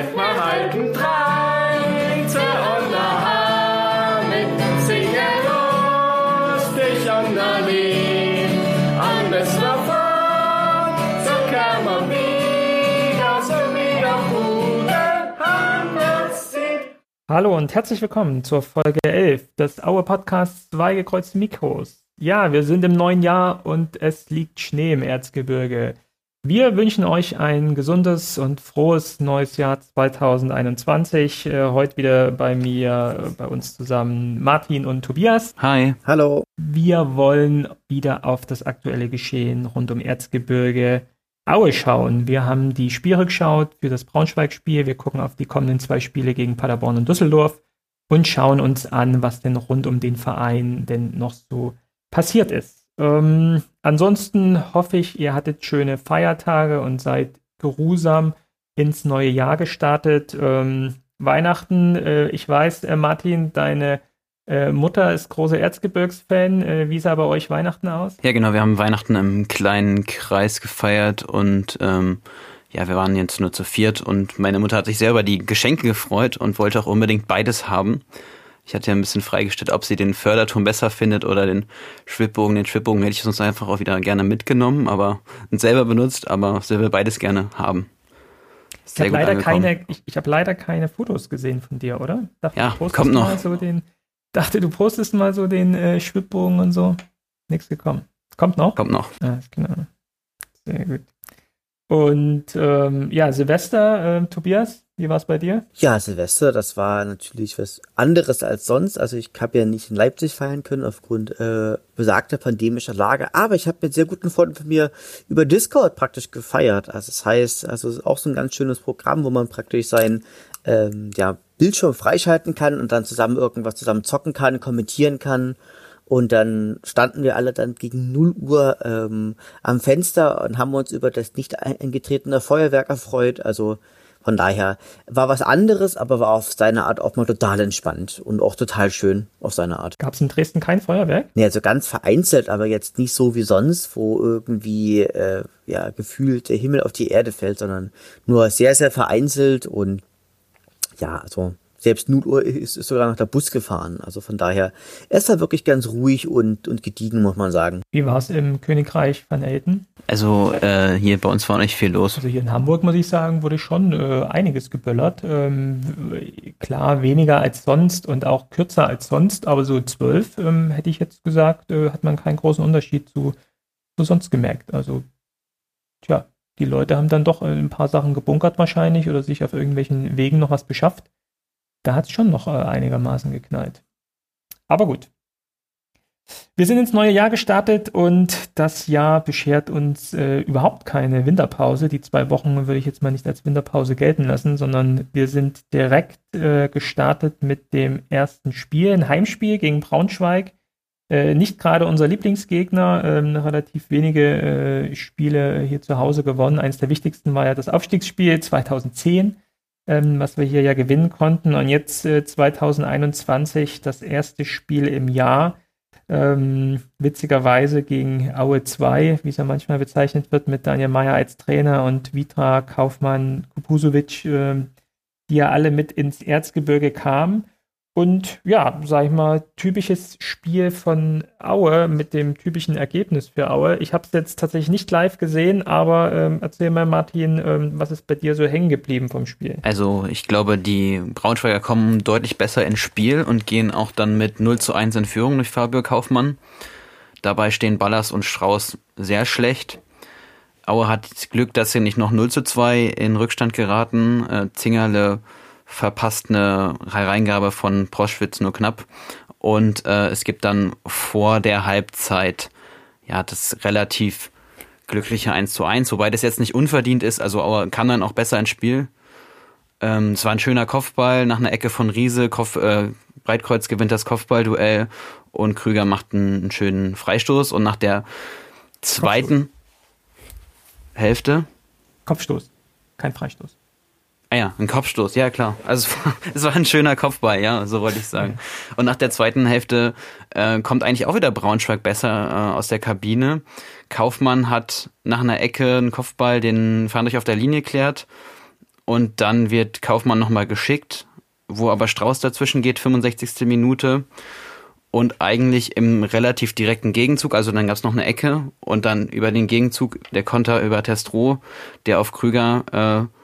Zeit mal halten, treibt und aha, mit dem Singen lustig und erlebt. Alles war fort, so kam man wieder, so wie gute Handels sieht. Hallo und herzlich willkommen zur Folge 11 des Aue Podcasts Zwei gekreuzte Mikros. Ja, wir sind im neuen Jahr und es liegt Schnee im Erzgebirge. Wir wünschen euch ein gesundes und frohes neues Jahr 2021. Äh, heute wieder bei mir, äh, bei uns zusammen Martin und Tobias. Hi. Hallo. Wir wollen wieder auf das aktuelle Geschehen rund um Erzgebirge Aue schauen. Wir haben die Spiele geschaut für das Braunschweig-Spiel. Wir gucken auf die kommenden zwei Spiele gegen Paderborn und Düsseldorf und schauen uns an, was denn rund um den Verein denn noch so passiert ist. Ähm, ansonsten hoffe ich, ihr hattet schöne Feiertage und seid geruhsam ins neue Jahr gestartet. Ähm, Weihnachten, äh, ich weiß, äh, Martin, deine äh, Mutter ist großer Erzgebirgsfan. Äh, wie sah bei euch Weihnachten aus? Ja, genau, wir haben Weihnachten im kleinen Kreis gefeiert und ähm, ja, wir waren jetzt nur zu viert und meine Mutter hat sich sehr über die Geschenke gefreut und wollte auch unbedingt beides haben. Ich hatte ja ein bisschen freigestellt, ob sie den Förderturm besser findet oder den Schwibbogen. Den Schwibbogen hätte ich sonst einfach auch wieder gerne mitgenommen, aber und selber benutzt, aber sie will beides gerne haben. Ich Sehr habe gut leider, angekommen. keine, ich, ich hab leider keine Fotos gesehen von dir, oder? Dachte, Ja, kommt noch. So den, dachte, du postest mal so den äh, Schwibbogen und so. Nichts gekommen. Kommt noch? Kommt noch. Ist genau. Sehr gut. Und ähm, ja, Silvester, ähm, Tobias, wie war es bei dir? Ja, Silvester, das war natürlich was anderes als sonst. Also ich habe ja nicht in Leipzig feiern können aufgrund äh, besagter pandemischer Lage, aber ich habe mit sehr guten Freunden von mir über Discord praktisch gefeiert. Also das heißt, also es ist auch so ein ganz schönes Programm, wo man praktisch seinen ähm, ja, Bildschirm freischalten kann und dann zusammen irgendwas zusammen zocken kann, kommentieren kann. Und dann standen wir alle dann gegen 0 Uhr ähm, am Fenster und haben uns über das nicht eingetretene Feuerwerk erfreut. Also von daher war was anderes, aber war auf seine Art auch mal total entspannt und auch total schön auf seine Art. Gab es in Dresden kein Feuerwerk? Nee, also ganz vereinzelt, aber jetzt nicht so wie sonst, wo irgendwie äh, ja gefühlt der Himmel auf die Erde fällt, sondern nur sehr, sehr vereinzelt und ja, also selbst 0 Uhr ist, ist sogar noch der Bus gefahren. Also von daher, es war wirklich ganz ruhig und, und gediegen, muss man sagen. Wie war es im Königreich van Elten? Also äh, hier bei uns war nicht viel los. Also hier in Hamburg, muss ich sagen, wurde schon äh, einiges geböllert. Ähm, klar, weniger als sonst und auch kürzer als sonst, aber so zwölf, ähm, hätte ich jetzt gesagt, äh, hat man keinen großen Unterschied zu, zu sonst gemerkt. Also, tja, die Leute haben dann doch äh, ein paar Sachen gebunkert wahrscheinlich oder sich auf irgendwelchen Wegen noch was beschafft. Da hat es schon noch äh, einigermaßen geknallt. Aber gut. Wir sind ins neue Jahr gestartet und das Jahr beschert uns äh, überhaupt keine Winterpause. Die zwei Wochen würde ich jetzt mal nicht als Winterpause gelten lassen, sondern wir sind direkt äh, gestartet mit dem ersten Spiel, ein Heimspiel gegen Braunschweig. Äh, nicht gerade unser Lieblingsgegner, ähm, relativ wenige äh, Spiele hier zu Hause gewonnen. Eines der wichtigsten war ja das Aufstiegsspiel 2010 ähm, was wir hier ja gewinnen konnten. Und jetzt äh, 2021 das erste Spiel im Jahr. Ähm, witzigerweise gegen Aue 2, wie es ja manchmal bezeichnet wird, mit Daniel Meyer als Trainer und Vitra Kaufmann Kupusovic, ähm, die ja alle mit ins Erzgebirge kamen. Und ja, sag ich mal, typisches Spiel von Aue mit dem typischen Ergebnis für Aue. Ich habe es jetzt tatsächlich nicht live gesehen, aber ähm, erzähl mal, Martin, ähm, was ist bei dir so hängen geblieben vom Spiel? Also ich glaube, die Braunschweiger kommen deutlich besser ins Spiel und gehen auch dann mit 0 zu 1 in Führung durch Fabio Kaufmann. Dabei stehen Ballas und Strauß sehr schlecht. Aue hat das Glück, dass sie nicht noch 0 zu 2 in Rückstand geraten. Äh, Zingerle verpasst eine Hereingabe von Proschwitz nur knapp. Und äh, es gibt dann vor der Halbzeit ja das relativ glückliche 1 zu 1, wobei das jetzt nicht unverdient ist, also Aue kann dann auch besser ins Spiel. Ähm, es war ein schöner Kopfball nach einer Ecke von Riese. Kopf, äh, Breitkreuz gewinnt das Kopfballduell und Krüger macht einen, einen schönen Freistoß. Und nach der zweiten Hälfte, Kopfstoß, kein Freistoß. Ah ja, ein Kopfstoß, ja klar. Also es war, es war ein schöner Kopfball, ja, so wollte ich sagen. Und nach der zweiten Hälfte äh, kommt eigentlich auch wieder Braunschweig besser äh, aus der Kabine. Kaufmann hat nach einer Ecke einen Kopfball, den Fahndrich auf der Linie klärt. Und dann wird Kaufmann nochmal geschickt, wo aber Strauß dazwischen geht, 65. Minute. Und eigentlich im relativ direkten Gegenzug, also dann gab es noch eine Ecke und dann über den Gegenzug der Konter über Testro, der auf Krüger äh,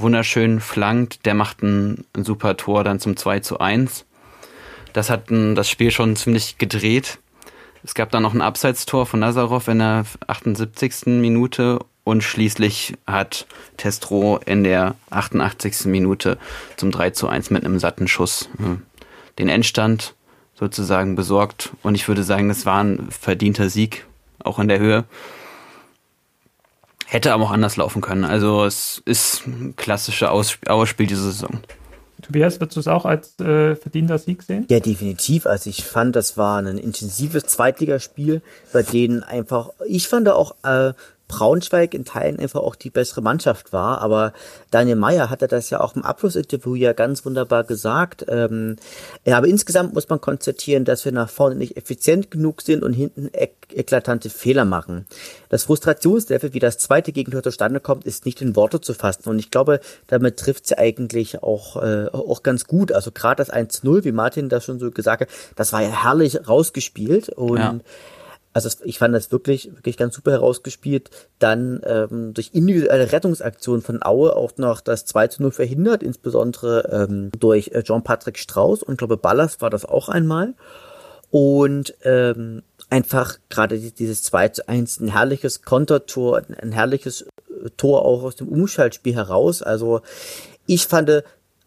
wunderschön flankt. Der macht ein, ein super Tor dann zum 2 zu 1. Das hat ein, das Spiel schon ziemlich gedreht. Es gab dann noch ein Abseitstor von Nazarov in der 78. Minute und schließlich hat Testro in der 88. Minute zum 3 zu 1 mit einem satten Schuss äh, den Endstand sozusagen besorgt. Und ich würde sagen, das war ein verdienter Sieg, auch in der Höhe. Hätte aber auch anders laufen können. Also es ist ein klassischer Ausspiel diese Saison. Tobias, würdest du es auch als äh, verdienter Sieg sehen? Ja, definitiv. Also ich fand, das war ein intensives Zweitligaspiel, bei denen einfach, ich fand da auch äh, Braunschweig in Teilen einfach auch die bessere Mannschaft war. Aber Daniel Meyer hatte das ja auch im Abschlussinterview ja ganz wunderbar gesagt. Ähm, ja, aber insgesamt muss man konstatieren, dass wir nach vorne nicht effizient genug sind und hinten ek eklatante Fehler machen. Das Frustrationslevel, wie das zweite Gegentor zustande kommt, ist nicht in Worte zu fassen. Und ich glaube, damit trifft sie eigentlich auch, äh, auch ganz gut. Also gerade das 1-0, wie Martin das schon so gesagt hat, das war ja herrlich rausgespielt. Und ja also ich fand das wirklich, wirklich ganz super herausgespielt. Dann ähm, durch individuelle Rettungsaktionen von Aue auch noch das 2 zu 0 verhindert, insbesondere ähm, durch äh, John-Patrick Strauß und glaube Ballas war das auch einmal. Und ähm, einfach gerade dieses 2 zu 1, ein herrliches Kontertor, ein herrliches äh, Tor auch aus dem Umschaltspiel heraus. Also ich fand,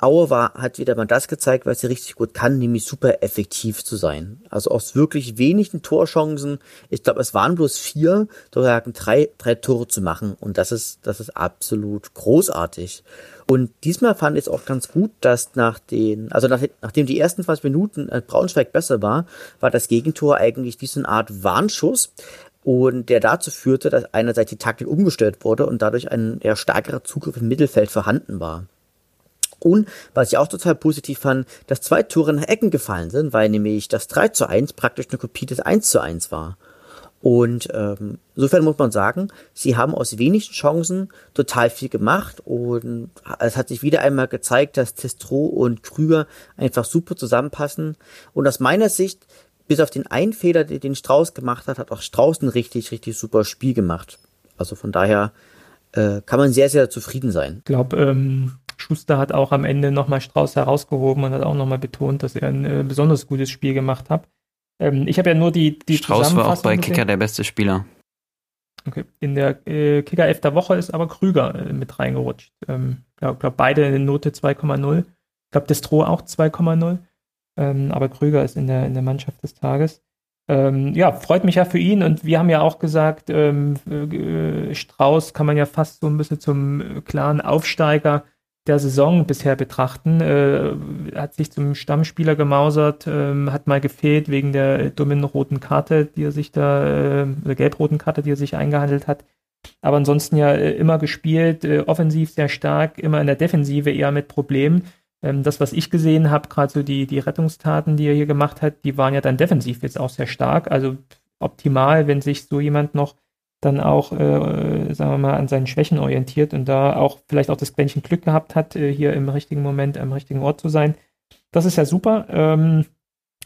Aue war, hat wieder mal das gezeigt, was sie richtig gut kann, nämlich super effektiv zu sein. Also aus wirklich wenigen Torchancen, ich glaube, es waren bloß vier, sozusagen drei, drei Tore zu machen. Und das ist, das ist absolut großartig. Und diesmal fand ich es auch ganz gut, dass nach den, also nach, nachdem die ersten 20 Minuten äh, Braunschweig besser war, war das Gegentor eigentlich wie so eine Art Warnschuss. Und der dazu führte, dass einerseits die Taktik umgestellt wurde und dadurch ein eher stärkerer Zugriff im Mittelfeld vorhanden war. Und was ich auch total positiv fand, dass zwei Tore nach Ecken gefallen sind, weil nämlich das 3 zu 1 praktisch eine Kopie des 1 zu 1 war. Und ähm, insofern muss man sagen, sie haben aus wenigen Chancen total viel gemacht und es hat sich wieder einmal gezeigt, dass Testro und Krüger einfach super zusammenpassen. Und aus meiner Sicht, bis auf den einen Fehler, den Strauß gemacht hat, hat auch Strauß ein richtig, richtig super Spiel gemacht. Also von daher äh, kann man sehr, sehr zufrieden sein. Ich glaube, ähm, Schuster hat auch am Ende nochmal Strauß herausgehoben und hat auch nochmal betont, dass er ein äh, besonders gutes Spiel gemacht hat. Ähm, ich habe ja nur die, die Strauß war auch bei Kicker der beste Spieler. Okay. In der äh, Kicker 11 der Woche ist aber Krüger äh, mit reingerutscht. Ähm, ich glaube, glaub, beide in Note 2,0. Ich glaube, Destro auch 2,0. Ähm, aber Krüger ist in der, in der Mannschaft des Tages. Ähm, ja, freut mich ja für ihn und wir haben ja auch gesagt, ähm, äh, Strauß kann man ja fast so ein bisschen zum äh, klaren Aufsteiger der Saison bisher betrachten. Äh, hat sich zum Stammspieler gemausert, äh, hat mal gefehlt wegen der dummen roten Karte, die er sich da, äh, gelb-roten Karte, die er sich eingehandelt hat. Aber ansonsten ja äh, immer gespielt, äh, offensiv sehr stark, immer in der Defensive eher mit Problemen. Ähm, das, was ich gesehen habe, gerade so die, die Rettungstaten, die er hier gemacht hat, die waren ja dann defensiv jetzt auch sehr stark. Also optimal, wenn sich so jemand noch dann auch, äh, sagen wir mal, an seinen Schwächen orientiert und da auch vielleicht auch das Quäntchen Glück gehabt hat, äh, hier im richtigen Moment am richtigen Ort zu sein. Das ist ja super. Ähm,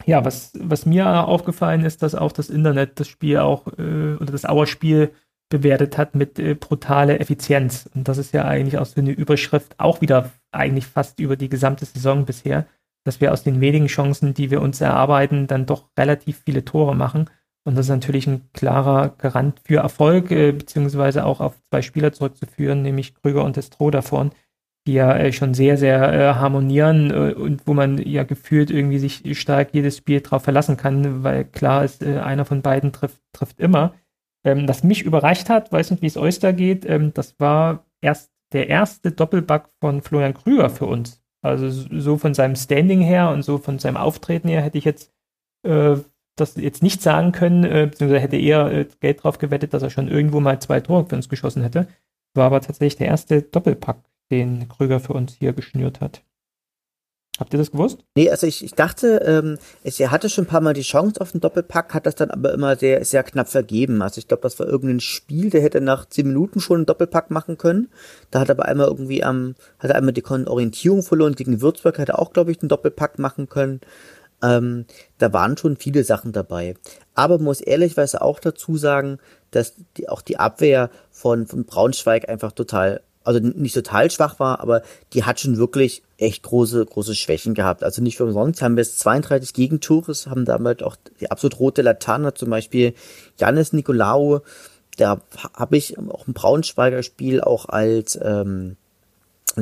ja, was, was mir aufgefallen ist, dass auch das Internet das Spiel auch äh, oder das Auerspiel bewertet hat mit äh, brutale Effizienz. Und das ist ja eigentlich auch so eine Überschrift, auch wieder eigentlich fast über die gesamte Saison bisher, dass wir aus den wenigen Chancen, die wir uns erarbeiten, dann doch relativ viele Tore machen. Und das ist natürlich ein klarer Garant für Erfolg, äh, beziehungsweise auch auf zwei Spieler zurückzuführen, nämlich Krüger und Destro davon, die ja äh, schon sehr, sehr äh, harmonieren äh, und wo man ja gefühlt irgendwie sich stark jedes Spiel drauf verlassen kann, weil klar ist, äh, einer von beiden trifft, trifft immer. Ähm, was mich überreicht hat, weiß nicht, wie es euch da geht, ähm, das war erst der erste Doppelback von Florian Krüger für uns. Also so von seinem Standing her und so von seinem Auftreten her hätte ich jetzt äh, das jetzt nicht sagen können, äh, beziehungsweise hätte eher äh, Geld drauf gewettet, dass er schon irgendwo mal zwei Tore für uns geschossen hätte. War aber tatsächlich der erste Doppelpack, den Krüger für uns hier geschnürt hat. Habt ihr das gewusst? Nee, also ich, ich dachte, ähm, er hatte schon ein paar Mal die Chance auf den Doppelpack, hat das dann aber immer sehr, sehr knapp vergeben. Also ich glaube, das war irgendein Spiel, der hätte nach zehn Minuten schon einen Doppelpack machen können. Da hat er aber einmal irgendwie am, hat er einmal die Orientierung verloren gegen Würzburg, hat er auch, glaube ich, einen Doppelpack machen können. Ähm, da waren schon viele Sachen dabei. Aber muss ehrlichweise auch dazu sagen, dass die, auch die Abwehr von, von Braunschweig einfach total also nicht total schwach war, aber die hat schon wirklich echt große, große Schwächen gehabt. Also nicht für umsonst haben wir jetzt 32 Gegentore, haben damit auch die absolut rote Laterne, zum Beispiel Janis Nikolaou, da habe ich auch ein Braunschweiger Spiel auch als, ähm,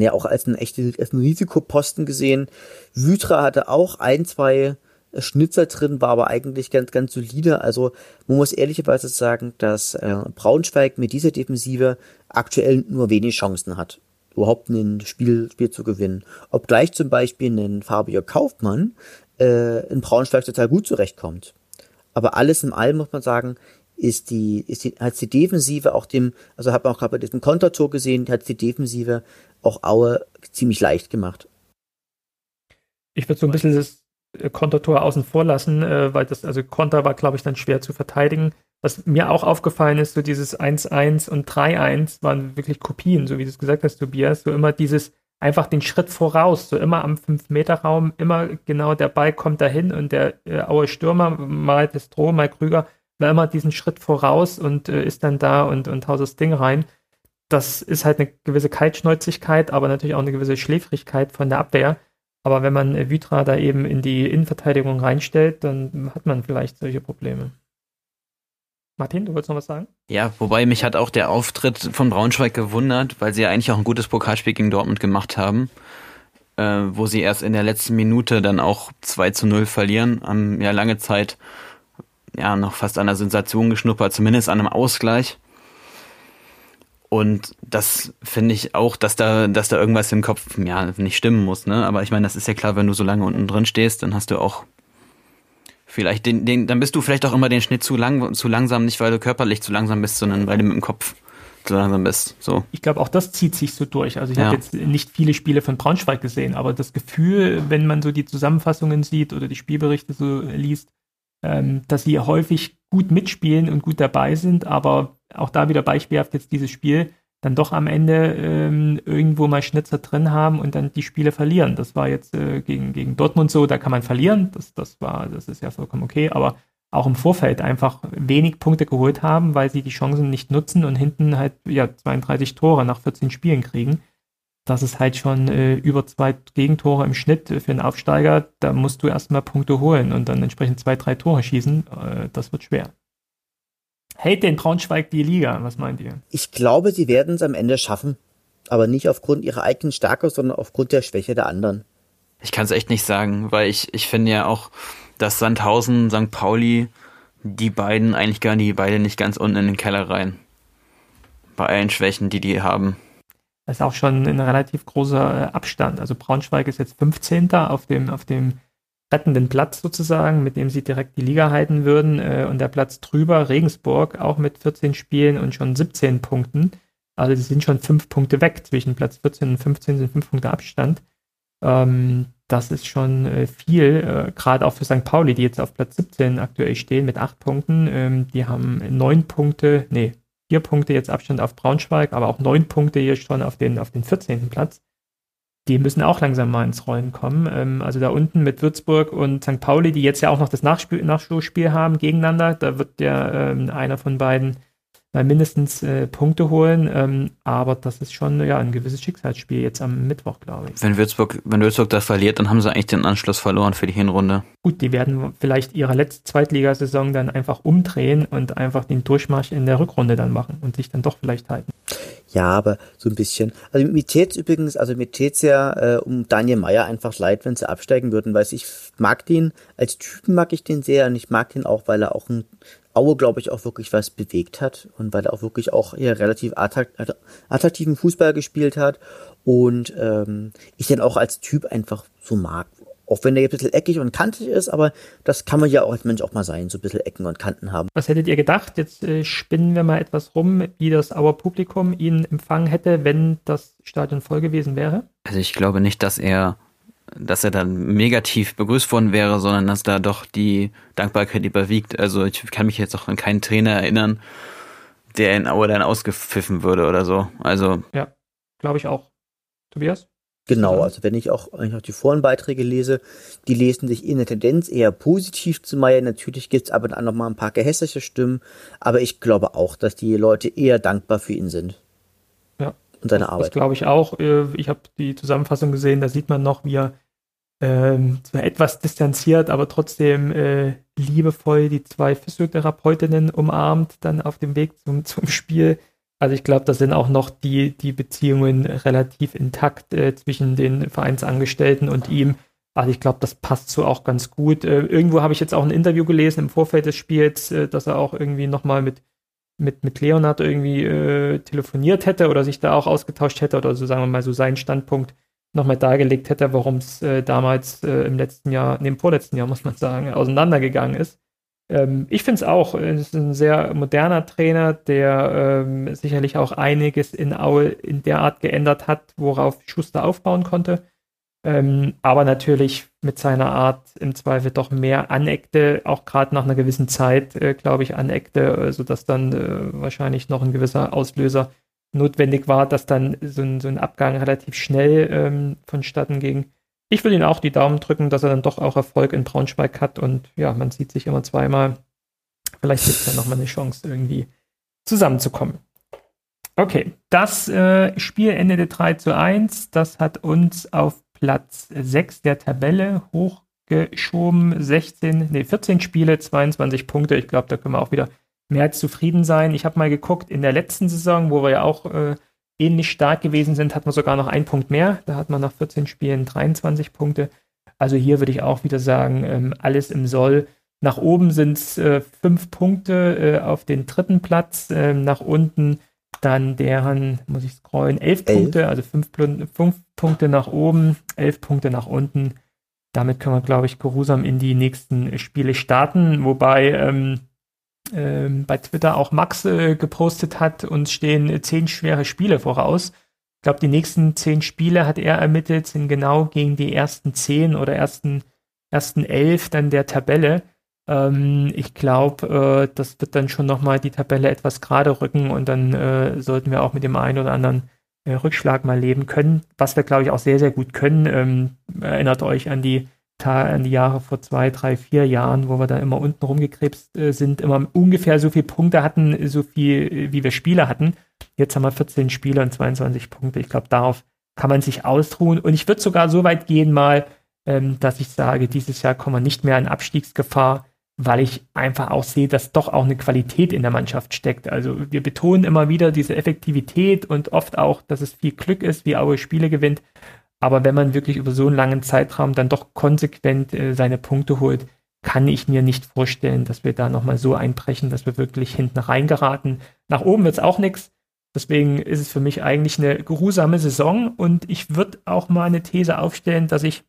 ja, auch als ein echter, als ein Risikoposten gesehen. Vytra hatte auch ein, zwei Schnitzer drin, war aber eigentlich ganz, ganz solide. Also man muss ehrlicherweise sagen, dass äh, Braunschweig mit dieser Defensive aktuell nur wenig Chancen hat, überhaupt ein Spiel, Spiel zu gewinnen. Obgleich zum Beispiel ein Fabio Kaufmann äh, in Braunschweig total gut zurechtkommt. Aber alles in allem muss man sagen, ist die, ist die, hat die Defensive auch dem, also hat man auch gerade bei diesem Kontertor gesehen, hat die Defensive auch Aue ziemlich leicht gemacht. Ich würde so ein bisschen das Kontertor außen vor lassen, äh, weil das, also Konter war, glaube ich, dann schwer zu verteidigen. Was mir auch aufgefallen ist, so dieses 1-1 und 3-1 waren wirklich Kopien, so wie du es gesagt hast, Tobias. So immer dieses, einfach den Schritt voraus, so immer am 5-Meter-Raum, immer genau der Ball kommt dahin und der äh, Aue Stürmer, mal Destro, mal Krüger, war immer diesen Schritt voraus und äh, ist dann da und, und haut das Ding rein. Das ist halt eine gewisse Kaltschnäuzigkeit, aber natürlich auch eine gewisse Schläfrigkeit von der Abwehr aber wenn man Vitra da eben in die Innenverteidigung reinstellt, dann hat man vielleicht solche Probleme. Martin, du wolltest noch was sagen? Ja, wobei mich hat auch der Auftritt von Braunschweig gewundert, weil sie ja eigentlich auch ein gutes Pokalspiel gegen Dortmund gemacht haben, äh, wo sie erst in der letzten Minute dann auch 2 zu 0 verlieren, haben ja lange Zeit ja noch fast an der Sensation geschnuppert, zumindest an einem Ausgleich. Und das finde ich auch, dass da, dass da irgendwas im Kopf ja nicht stimmen muss, ne? Aber ich meine, das ist ja klar, wenn du so lange unten drin stehst, dann hast du auch vielleicht den, den, dann bist du vielleicht auch immer den Schnitt zu lang, zu langsam, nicht weil du körperlich zu langsam bist, sondern weil du mit dem Kopf zu langsam bist. So. Ich glaube, auch das zieht sich so durch. Also ich ja. habe jetzt nicht viele Spiele von Braunschweig gesehen, aber das Gefühl, wenn man so die Zusammenfassungen sieht oder die Spielberichte so liest, ähm, dass sie häufig gut mitspielen und gut dabei sind, aber auch da wieder beispielhaft jetzt dieses Spiel, dann doch am Ende ähm, irgendwo mal Schnitzer drin haben und dann die Spiele verlieren. Das war jetzt äh, gegen, gegen Dortmund so, da kann man verlieren, das, das war, das ist ja vollkommen okay, aber auch im Vorfeld einfach wenig Punkte geholt haben, weil sie die Chancen nicht nutzen und hinten halt ja 32 Tore nach 14 Spielen kriegen. Das ist halt schon äh, über zwei Gegentore im Schnitt für einen Aufsteiger. Da musst du erstmal Punkte holen und dann entsprechend zwei, drei Tore schießen. Äh, das wird schwer. Hält den Braunschweig die Liga? Was meint ihr? Ich glaube, sie werden es am Ende schaffen. Aber nicht aufgrund ihrer eigenen Stärke, sondern aufgrund der Schwäche der anderen. Ich kann es echt nicht sagen, weil ich, ich finde ja auch, dass Sandhausen, St. Pauli, die beiden, eigentlich gehören die beide nicht ganz unten in den Keller rein. Bei allen Schwächen, die die haben. Das ist auch schon ein relativ großer äh, Abstand. Also Braunschweig ist jetzt 15. auf dem, auf dem rettenden Platz sozusagen, mit dem sie direkt die Liga halten würden. Äh, und der Platz drüber, Regensburg, auch mit 14 Spielen und schon 17 Punkten. Also sie sind schon fünf Punkte weg. Zwischen Platz 14 und 15 sind fünf Punkte Abstand. Ähm, das ist schon äh, viel, gerade auch für St. Pauli, die jetzt auf Platz 17 aktuell stehen mit acht Punkten. Ähm, die haben neun Punkte, nee, vier Punkte jetzt Abstand auf Braunschweig, aber auch neun Punkte hier schon auf den, auf den 14. Platz die müssen auch langsam mal ins Rollen kommen. Ähm, also da unten mit Würzburg und St. Pauli, die jetzt ja auch noch das Nachspiel, Nachschlussspiel haben gegeneinander, da wird ja ähm, einer von beiden mal mindestens äh, Punkte holen. Ähm, aber das ist schon ja ein gewisses Schicksalsspiel jetzt am Mittwoch, glaube ich. Wenn Würzburg, wenn Würzburg das verliert, dann haben sie eigentlich den Anschluss verloren für die Hinrunde. Gut, die werden vielleicht ihre letzte Zweitligasaison dann einfach umdrehen und einfach den Durchmarsch in der Rückrunde dann machen und sich dann doch vielleicht halten. Ja, aber so ein bisschen. Also mir tät's übrigens, also mir tät's ja äh, um Daniel Meyer einfach leid, wenn sie absteigen würden, weil ich mag den, als Typen mag ich den sehr und ich mag den auch, weil er auch ein Aue, glaube ich, auch wirklich was bewegt hat und weil er auch wirklich auch eher relativ attraktiven Fußball gespielt hat und ähm, ich den auch als Typ einfach so mag. Auch wenn der ein bisschen eckig und kantig ist, aber das kann man ja auch als Mensch auch mal sein, so ein bisschen Ecken und Kanten haben. Was hättet ihr gedacht? Jetzt äh, spinnen wir mal etwas rum, wie das Auer Publikum ihn empfangen hätte, wenn das Stadion voll gewesen wäre? Also ich glaube nicht, dass er dass er dann negativ begrüßt worden wäre, sondern dass da doch die Dankbarkeit überwiegt. Also ich kann mich jetzt auch an keinen Trainer erinnern, der in Aue dann ausgepfiffen würde oder so. Also. Ja, glaube ich auch. Tobias? Genau, also wenn ich auch, wenn ich auch die Forenbeiträge lese, die lesen sich in der Tendenz eher positiv zu Meier. Natürlich gibt's aber dann noch mal ein paar gehässliche Stimmen, aber ich glaube auch, dass die Leute eher dankbar für ihn sind. Ja. Und seine Arbeit. Das glaube ich auch. Äh, ich habe die Zusammenfassung gesehen, da sieht man noch, wie er ähm, zwar etwas distanziert, aber trotzdem äh, liebevoll die zwei Physiotherapeutinnen umarmt, dann auf dem Weg zum, zum Spiel. Also ich glaube, da sind auch noch die, die Beziehungen relativ intakt äh, zwischen den Vereinsangestellten und ihm. Also ich glaube, das passt so auch ganz gut. Äh, irgendwo habe ich jetzt auch ein Interview gelesen im Vorfeld des Spiels, äh, dass er auch irgendwie nochmal mit, mit, mit Leonard irgendwie äh, telefoniert hätte oder sich da auch ausgetauscht hätte oder so sagen wir mal so seinen Standpunkt nochmal dargelegt hätte, warum es äh, damals äh, im letzten Jahr, im vorletzten Jahr, muss man sagen, auseinandergegangen ist. Ähm, ich finde es auch, es ist ein sehr moderner Trainer, der ähm, sicherlich auch einiges in Aue in der Art geändert hat, worauf Schuster aufbauen konnte. Ähm, aber natürlich mit seiner Art im Zweifel doch mehr aneckte, auch gerade nach einer gewissen Zeit, äh, glaube ich, aneckte, sodass dann äh, wahrscheinlich noch ein gewisser Auslöser notwendig war, dass dann so ein, so ein Abgang relativ schnell ähm, vonstatten ging. Ich will Ihnen auch die Daumen drücken, dass er dann doch auch Erfolg in Braunschweig hat und ja, man sieht sich immer zweimal. Vielleicht gibt es ja nochmal eine Chance, irgendwie zusammenzukommen. Okay, das äh, Spiel endete 3 zu 1. Das hat uns auf Platz 6 der Tabelle hochgeschoben. 16, nee, 14 Spiele, 22 Punkte. Ich glaube, da können wir auch wieder mehr als zufrieden sein. Ich habe mal geguckt, in der letzten Saison, wo wir ja auch äh, ähnlich stark gewesen sind, hat man sogar noch einen Punkt mehr. Da hat man nach 14 Spielen 23 Punkte. Also hier würde ich auch wieder sagen, ähm, alles im Soll. Nach oben sind es äh, fünf Punkte äh, auf den dritten Platz. Ähm, nach unten dann deren, muss ich scrollen, elf, elf. Punkte, also fünf, fünf, Punkte nach oben, elf Punkte nach unten. Damit können wir, glaube ich, geruhsam in die nächsten Spiele starten. Wobei ähm, ähm, bei Twitter auch Max äh, gepostet hat, uns stehen äh, zehn schwere Spiele voraus. Ich glaube, die nächsten zehn Spiele hat er ermittelt, sind genau gegen die ersten zehn oder ersten, ersten elf dann der Tabelle. Ähm, ich glaube, äh, das wird dann schon nochmal die Tabelle etwas gerade rücken und dann äh, sollten wir auch mit dem einen oder anderen äh, Rückschlag mal leben können. Was wir, glaube ich, auch sehr, sehr gut können. Ähm, erinnert euch an die an die Jahre vor zwei, drei, vier Jahren, wo wir da immer unten rumgekrebst äh, sind, immer ungefähr so viele Punkte hatten, so viel, äh, wie wir Spiele hatten. Jetzt haben wir 14 Spiele und 22 Punkte. Ich glaube, darauf kann man sich ausruhen. Und ich würde sogar so weit gehen mal, ähm, dass ich sage, dieses Jahr kommen wir nicht mehr in Abstiegsgefahr, weil ich einfach auch sehe, dass doch auch eine Qualität in der Mannschaft steckt. Also wir betonen immer wieder diese Effektivität und oft auch, dass es viel Glück ist, wie Aue Spiele gewinnt. Aber wenn man wirklich über so einen langen Zeitraum dann doch konsequent äh, seine Punkte holt, kann ich mir nicht vorstellen, dass wir da nochmal so einbrechen, dass wir wirklich hinten reingeraten. Nach oben wird es auch nichts. Deswegen ist es für mich eigentlich eine geruhsame Saison und ich würde auch mal eine These aufstellen, dass ich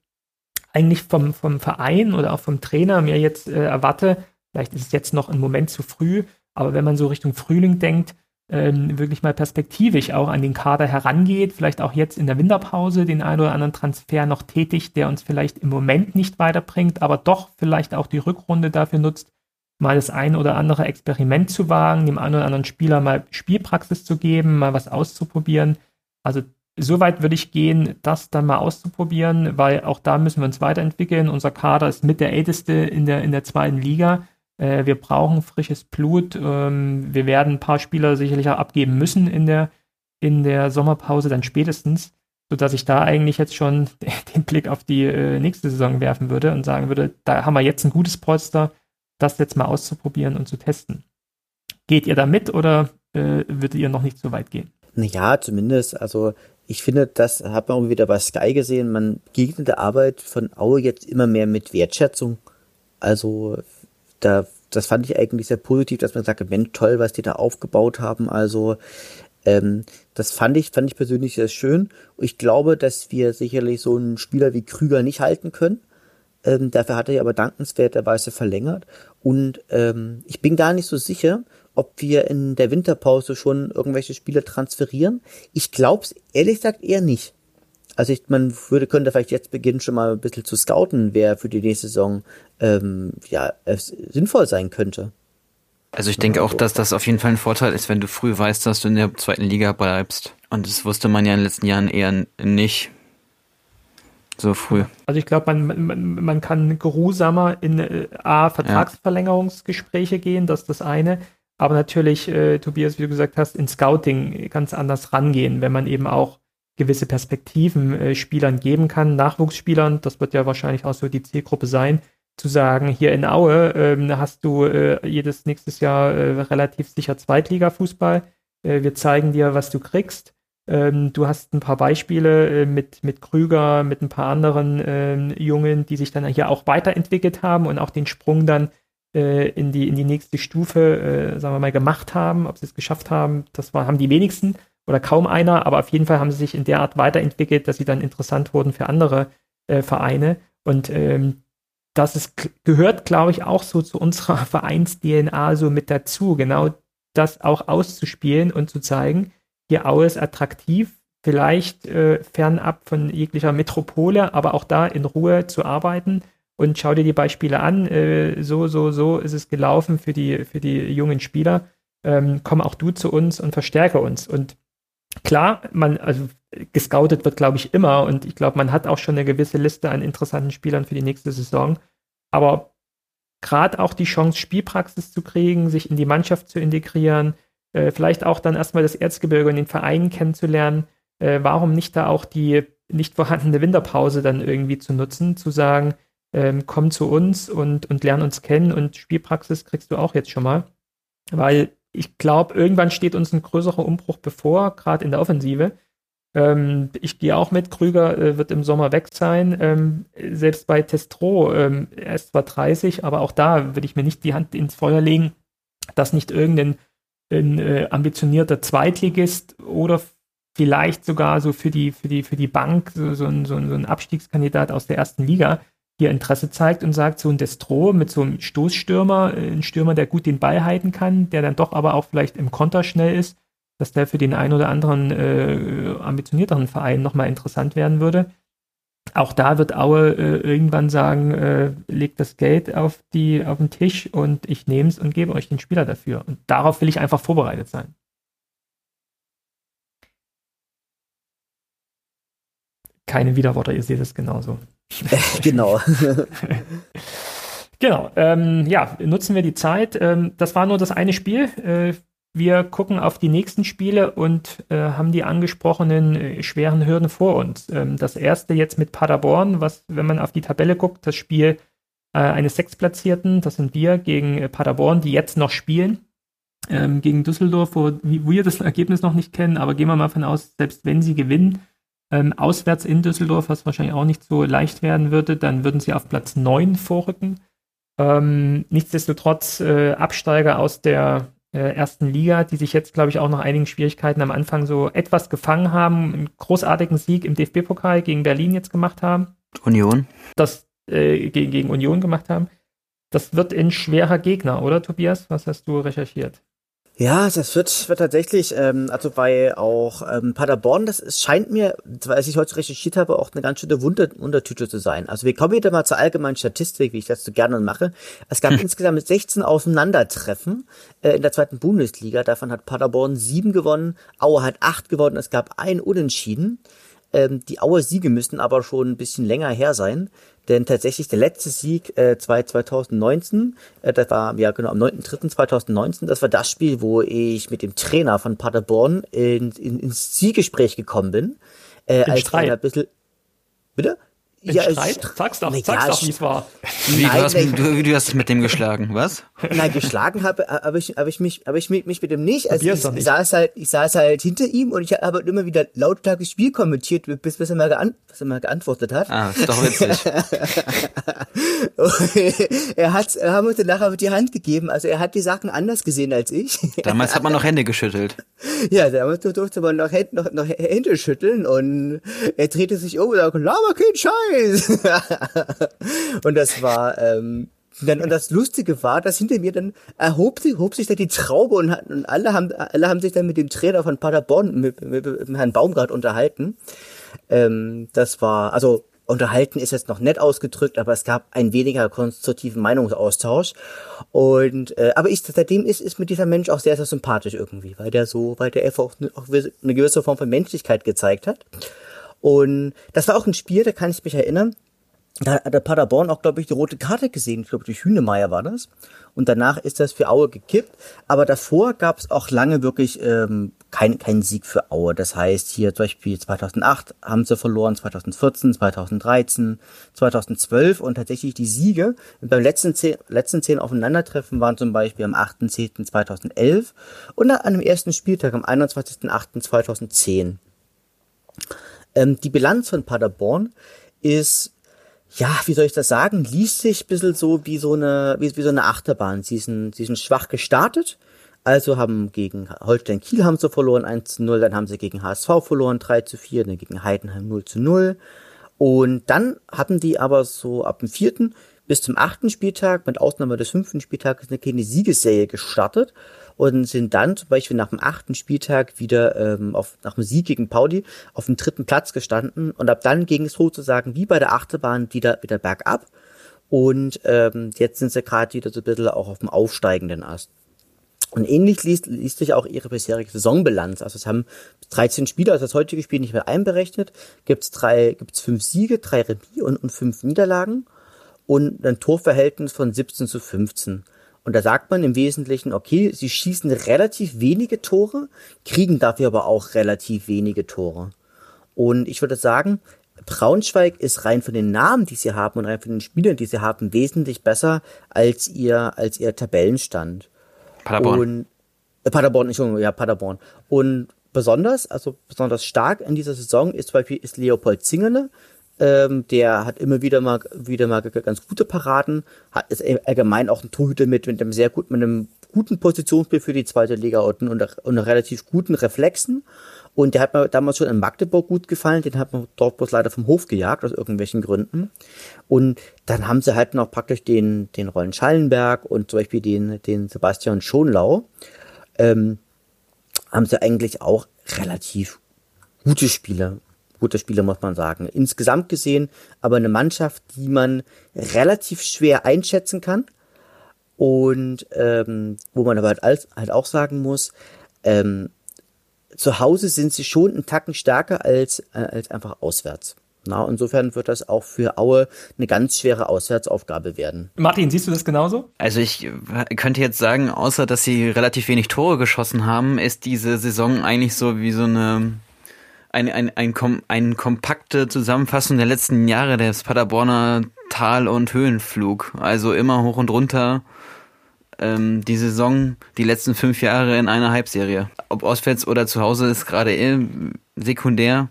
eigentlich vom, vom Verein oder auch vom Trainer mir jetzt äh, erwarte, vielleicht ist es jetzt noch ein Moment zu früh, aber wenn man so Richtung Frühling denkt, ähm, wirklich mal perspektivisch auch an den Kader herangeht, vielleicht auch jetzt in der Winterpause den einen oder anderen Transfer noch tätigt, der uns vielleicht im Moment nicht weiterbringt, aber doch vielleicht auch die Rückrunde dafür nutzt, mal das ein oder andere Experiment zu wagen, dem einen oder anderen Spieler mal Spielpraxis zu geben, mal was auszuprobieren. Also soweit würde ich gehen, das dann mal auszuprobieren, weil auch da müssen wir uns weiterentwickeln. Unser Kader ist mit der älteste in der, in der zweiten Liga. Äh, wir brauchen frisches Blut. Ähm, wir werden ein paar Spieler sicherlich auch abgeben müssen in der, in der Sommerpause, dann spätestens, sodass ich da eigentlich jetzt schon den Blick auf die äh, nächste Saison werfen würde und sagen würde, da haben wir jetzt ein gutes Polster, das jetzt mal auszuprobieren und zu testen. Geht ihr da mit oder äh, würdet ihr noch nicht so weit gehen? Naja, zumindest, also ich finde, das hat man auch wieder bei Sky gesehen, man begegnet der Arbeit von Aue jetzt immer mehr mit Wertschätzung. Also da, das fand ich eigentlich sehr positiv, dass man sagt, Mensch, toll, was die da aufgebaut haben. Also ähm, das fand ich, fand ich persönlich sehr schön. Ich glaube, dass wir sicherlich so einen Spieler wie Krüger nicht halten können. Ähm, dafür hat er aber dankenswerterweise verlängert. Und ähm, ich bin gar nicht so sicher, ob wir in der Winterpause schon irgendwelche Spieler transferieren. Ich glaube es ehrlich gesagt eher nicht. Also ich, man würde, könnte vielleicht jetzt beginnen, schon mal ein bisschen zu scouten, wer für die nächste Saison ähm, ja, sinnvoll sein könnte. Also ich denke auch, dass das auf jeden Fall ein Vorteil ist, wenn du früh weißt, dass du in der zweiten Liga bleibst. Und das wusste man ja in den letzten Jahren eher nicht. So früh. Also ich glaube, man, man, man kann geruhsamer in äh, A, Vertragsverlängerungsgespräche ja. gehen, das ist das eine. Aber natürlich, äh, Tobias, wie du gesagt hast, in Scouting ganz anders rangehen, wenn man eben auch gewisse Perspektiven äh, Spielern geben kann, Nachwuchsspielern, das wird ja wahrscheinlich auch so die Zielgruppe sein, zu sagen, hier in Aue ähm, hast du äh, jedes nächstes Jahr äh, relativ sicher Zweitliga-Fußball. Äh, wir zeigen dir, was du kriegst. Ähm, du hast ein paar Beispiele äh, mit, mit Krüger, mit ein paar anderen ähm, Jungen, die sich dann hier auch weiterentwickelt haben und auch den Sprung dann äh, in, die, in die nächste Stufe, sagen wir mal, gemacht haben. Ob sie es geschafft haben, das war, haben die wenigsten oder kaum einer, aber auf jeden Fall haben sie sich in der Art weiterentwickelt, dass sie dann interessant wurden für andere äh, Vereine. Und ähm, das ist, gehört, glaube ich, auch so zu unserer Vereins-DNA so mit dazu, genau das auch auszuspielen und zu zeigen, hier ist attraktiv, vielleicht äh, fernab von jeglicher Metropole, aber auch da in Ruhe zu arbeiten und schau dir die Beispiele an. Äh, so, so, so ist es gelaufen für die, für die jungen Spieler. Ähm, komm auch du zu uns und verstärke uns. Und klar, man, also gescoutet wird, glaube ich, immer und ich glaube, man hat auch schon eine gewisse Liste an interessanten Spielern für die nächste Saison. Aber gerade auch die Chance, Spielpraxis zu kriegen, sich in die Mannschaft zu integrieren, äh, vielleicht auch dann erstmal das Erzgebirge und den Verein kennenzulernen, äh, warum nicht da auch die nicht vorhandene Winterpause dann irgendwie zu nutzen, zu sagen, ähm, komm zu uns und, und lern uns kennen und Spielpraxis kriegst du auch jetzt schon mal. Weil ich glaube, irgendwann steht uns ein größerer Umbruch bevor, gerade in der Offensive. Ähm, ich gehe auch mit, Krüger äh, wird im Sommer weg sein. Ähm, selbst bei Testro, ähm, er ist zwar 30, aber auch da würde ich mir nicht die Hand ins Feuer legen, dass nicht irgendein ein, äh, ambitionierter Zweitligist oder vielleicht sogar so für die, für die, für die Bank so, so, ein, so, ein, Abstiegskandidat aus der ersten Liga hier Interesse zeigt und sagt, so ein Destro mit so einem Stoßstürmer, äh, ein Stürmer, der gut den Ball halten kann, der dann doch aber auch vielleicht im Konter schnell ist, dass der für den einen oder anderen äh, ambitionierteren Verein nochmal interessant werden würde. Auch da wird Aue äh, irgendwann sagen, äh, legt das Geld auf, die, auf den Tisch und ich nehme es und gebe euch den Spieler dafür. Und darauf will ich einfach vorbereitet sein. Keine Widerworte, ihr seht es genauso. Genau. genau. Ähm, ja, nutzen wir die Zeit. Ähm, das war nur das eine Spiel. Äh, wir gucken auf die nächsten Spiele und äh, haben die angesprochenen äh, schweren Hürden vor uns. Ähm, das erste jetzt mit Paderborn, was, wenn man auf die Tabelle guckt, das Spiel äh, eines Sechsplatzierten, das sind wir gegen äh, Paderborn, die jetzt noch spielen. Ähm, gegen Düsseldorf, wo, wir das Ergebnis noch nicht kennen, aber gehen wir mal von aus, selbst wenn sie gewinnen, ähm, auswärts in Düsseldorf, was wahrscheinlich auch nicht so leicht werden würde, dann würden sie auf Platz 9 vorrücken. Ähm, nichtsdestotrotz äh, Absteiger aus der äh, ersten Liga, die sich jetzt, glaube ich, auch nach einigen Schwierigkeiten am Anfang so etwas gefangen haben, einen großartigen Sieg im DFB-Pokal gegen Berlin jetzt gemacht haben. Union. Das äh, gegen, gegen Union gemacht haben. Das wird ein schwerer Gegner, oder Tobias? Was hast du recherchiert? Ja, das wird, wird tatsächlich, ähm, also bei auch ähm, Paderborn, das ist, scheint mir, als ich heute recherchiert habe, auch eine ganz schöne Wunder, Wundertüte zu sein. Also wir kommen wieder mal zur allgemeinen Statistik, wie ich das so gerne mache. Es gab hm. insgesamt 16 Auseinandertreffen äh, in der zweiten Bundesliga. Davon hat Paderborn sieben gewonnen, Aue hat acht gewonnen, es gab ein Unentschieden. Ähm, die Aue Siege müssten aber schon ein bisschen länger her sein. Denn tatsächlich der letzte Sieg äh, 2019, äh, das war ja genau am 9.3.2019, das war das Spiel, wo ich mit dem Trainer von Paderborn in, in, ins Zielgespräch gekommen bin. Äh, als Streit. ein bisschen. Bitte? Ja, Streit? Sag's doch, sag's ja, doch, wie es war. Wie, nein, du, hast, nein. Du, du hast mit dem geschlagen, was? Nein, geschlagen habe hab ich, hab ich mich, hab ich mich, mich mit dem nicht. Also ich, ich, saß halt, ich saß halt hinter ihm und ich habe halt immer wieder lautstark das Spiel kommentiert, bis, bis er mal, geant bis er mal geantwortet hat. Ah, ist doch witzig. er hat, er haben uns dann nachher mit die Hand gegeben. Also er hat die Sachen anders gesehen als ich. Damals hat man noch Hände geschüttelt. Ja, damals durfte man noch, Hände, noch, noch Hände schütteln und er drehte sich um und sagte, laber kein Scheiß. und das war, ähm, dann, und das Lustige war, dass hinter mir dann erhob sich, hob sich da die Traube und, und alle haben, alle haben sich dann mit dem Trainer von Paderborn, mit, mit, mit Herrn Baumgart unterhalten. Ähm, das war, also unterhalten ist jetzt noch nett ausgedrückt, aber es gab einen weniger konstruktiven Meinungsaustausch. Und äh, aber ich seitdem ist ist mir dieser Mensch auch sehr sehr sympathisch irgendwie, weil der so, weil der einfach auch eine gewisse Form von Menschlichkeit gezeigt hat. Und das war auch ein Spiel, da kann ich mich erinnern da hat der Paderborn auch, glaube ich, die rote Karte gesehen. Ich glaube, durch Hühnemeier war das. Und danach ist das für Aue gekippt. Aber davor gab es auch lange wirklich ähm, keinen kein Sieg für Aue. Das heißt, hier zum Beispiel 2008 haben sie verloren, 2014, 2013, 2012 und tatsächlich die Siege beim letzten zehn, letzten zehn Aufeinandertreffen waren zum Beispiel am 8.10.2011 und an einem ersten Spieltag am 21.08.2010. Ähm, die Bilanz von Paderborn ist ja, wie soll ich das sagen, liest sich ein bisschen so wie so eine, wie, wie so eine Achterbahn. Sie sind, sie sind schwach gestartet, also haben gegen Holstein Kiel haben sie verloren 1 zu 0, dann haben sie gegen HSV verloren 3 zu 4, dann gegen Heidenheim 0 zu 0. Und dann hatten die aber so ab dem vierten bis zum achten Spieltag, mit Ausnahme des fünften Spieltags, eine kleine Siegesserie gestartet und sind dann zum Beispiel nach dem achten Spieltag wieder ähm, auf, nach dem Sieg gegen Pauli auf dem dritten Platz gestanden und ab dann ging es sozusagen wie bei der Achterbahn wieder, wieder bergab und ähm, jetzt sind sie gerade wieder so ein bisschen auch auf dem aufsteigenden Ast. Und ähnlich liest, liest sich auch ihre bisherige Saisonbilanz. Also es haben 13 Spieler, also das heutige Spiel nicht mehr einberechnet, gibt es drei, gibt's fünf Siege, drei Remis und, und fünf Niederlagen und ein Torverhältnis von 17 zu 15. Und da sagt man im Wesentlichen, okay, sie schießen relativ wenige Tore, kriegen dafür aber auch relativ wenige Tore. Und ich würde sagen, Braunschweig ist rein von den Namen, die sie haben und rein von den Spielern, die sie haben, wesentlich besser als ihr, als ihr Tabellenstand. Paderborn. Und, äh, Paderborn, Entschuldigung, ja, Paderborn. Und besonders, also besonders stark in dieser Saison ist zum Beispiel ist Leopold Zingerle, ähm, der hat immer wieder mal wieder mal ganz gute Paraden, hat ist allgemein auch ein Torhüter mit mit einem sehr gut mit einem guten Positionsspiel für die zweite Liga und, und, und relativ guten Reflexen. Und der hat mir damals schon in Magdeburg gut gefallen, den hat man dort bloß leider vom Hof gejagt, aus irgendwelchen Gründen. Und dann haben sie halt noch praktisch den, den Rollen Schallenberg und zum Beispiel den, den Sebastian Schonlau, ähm, haben sie eigentlich auch relativ gute Spieler gute Spieler, muss man sagen. Insgesamt gesehen aber eine Mannschaft, die man relativ schwer einschätzen kann und ähm, wo man aber halt, als, halt auch sagen muss, ähm, zu Hause sind sie schon einen Tacken stärker als, äh, als einfach auswärts. Na, insofern wird das auch für Aue eine ganz schwere Auswärtsaufgabe werden. Martin, siehst du das genauso? Also ich könnte jetzt sagen, außer dass sie relativ wenig Tore geschossen haben, ist diese Saison eigentlich so wie so eine ein, ein, ein, ein, ein kompakte Zusammenfassung der letzten Jahre des Paderborner Tal- und Höhenflug. Also immer hoch und runter. Ähm, die Saison, die letzten fünf Jahre in einer Halbserie. Ob auswärts oder zu Hause ist gerade eh sekundär.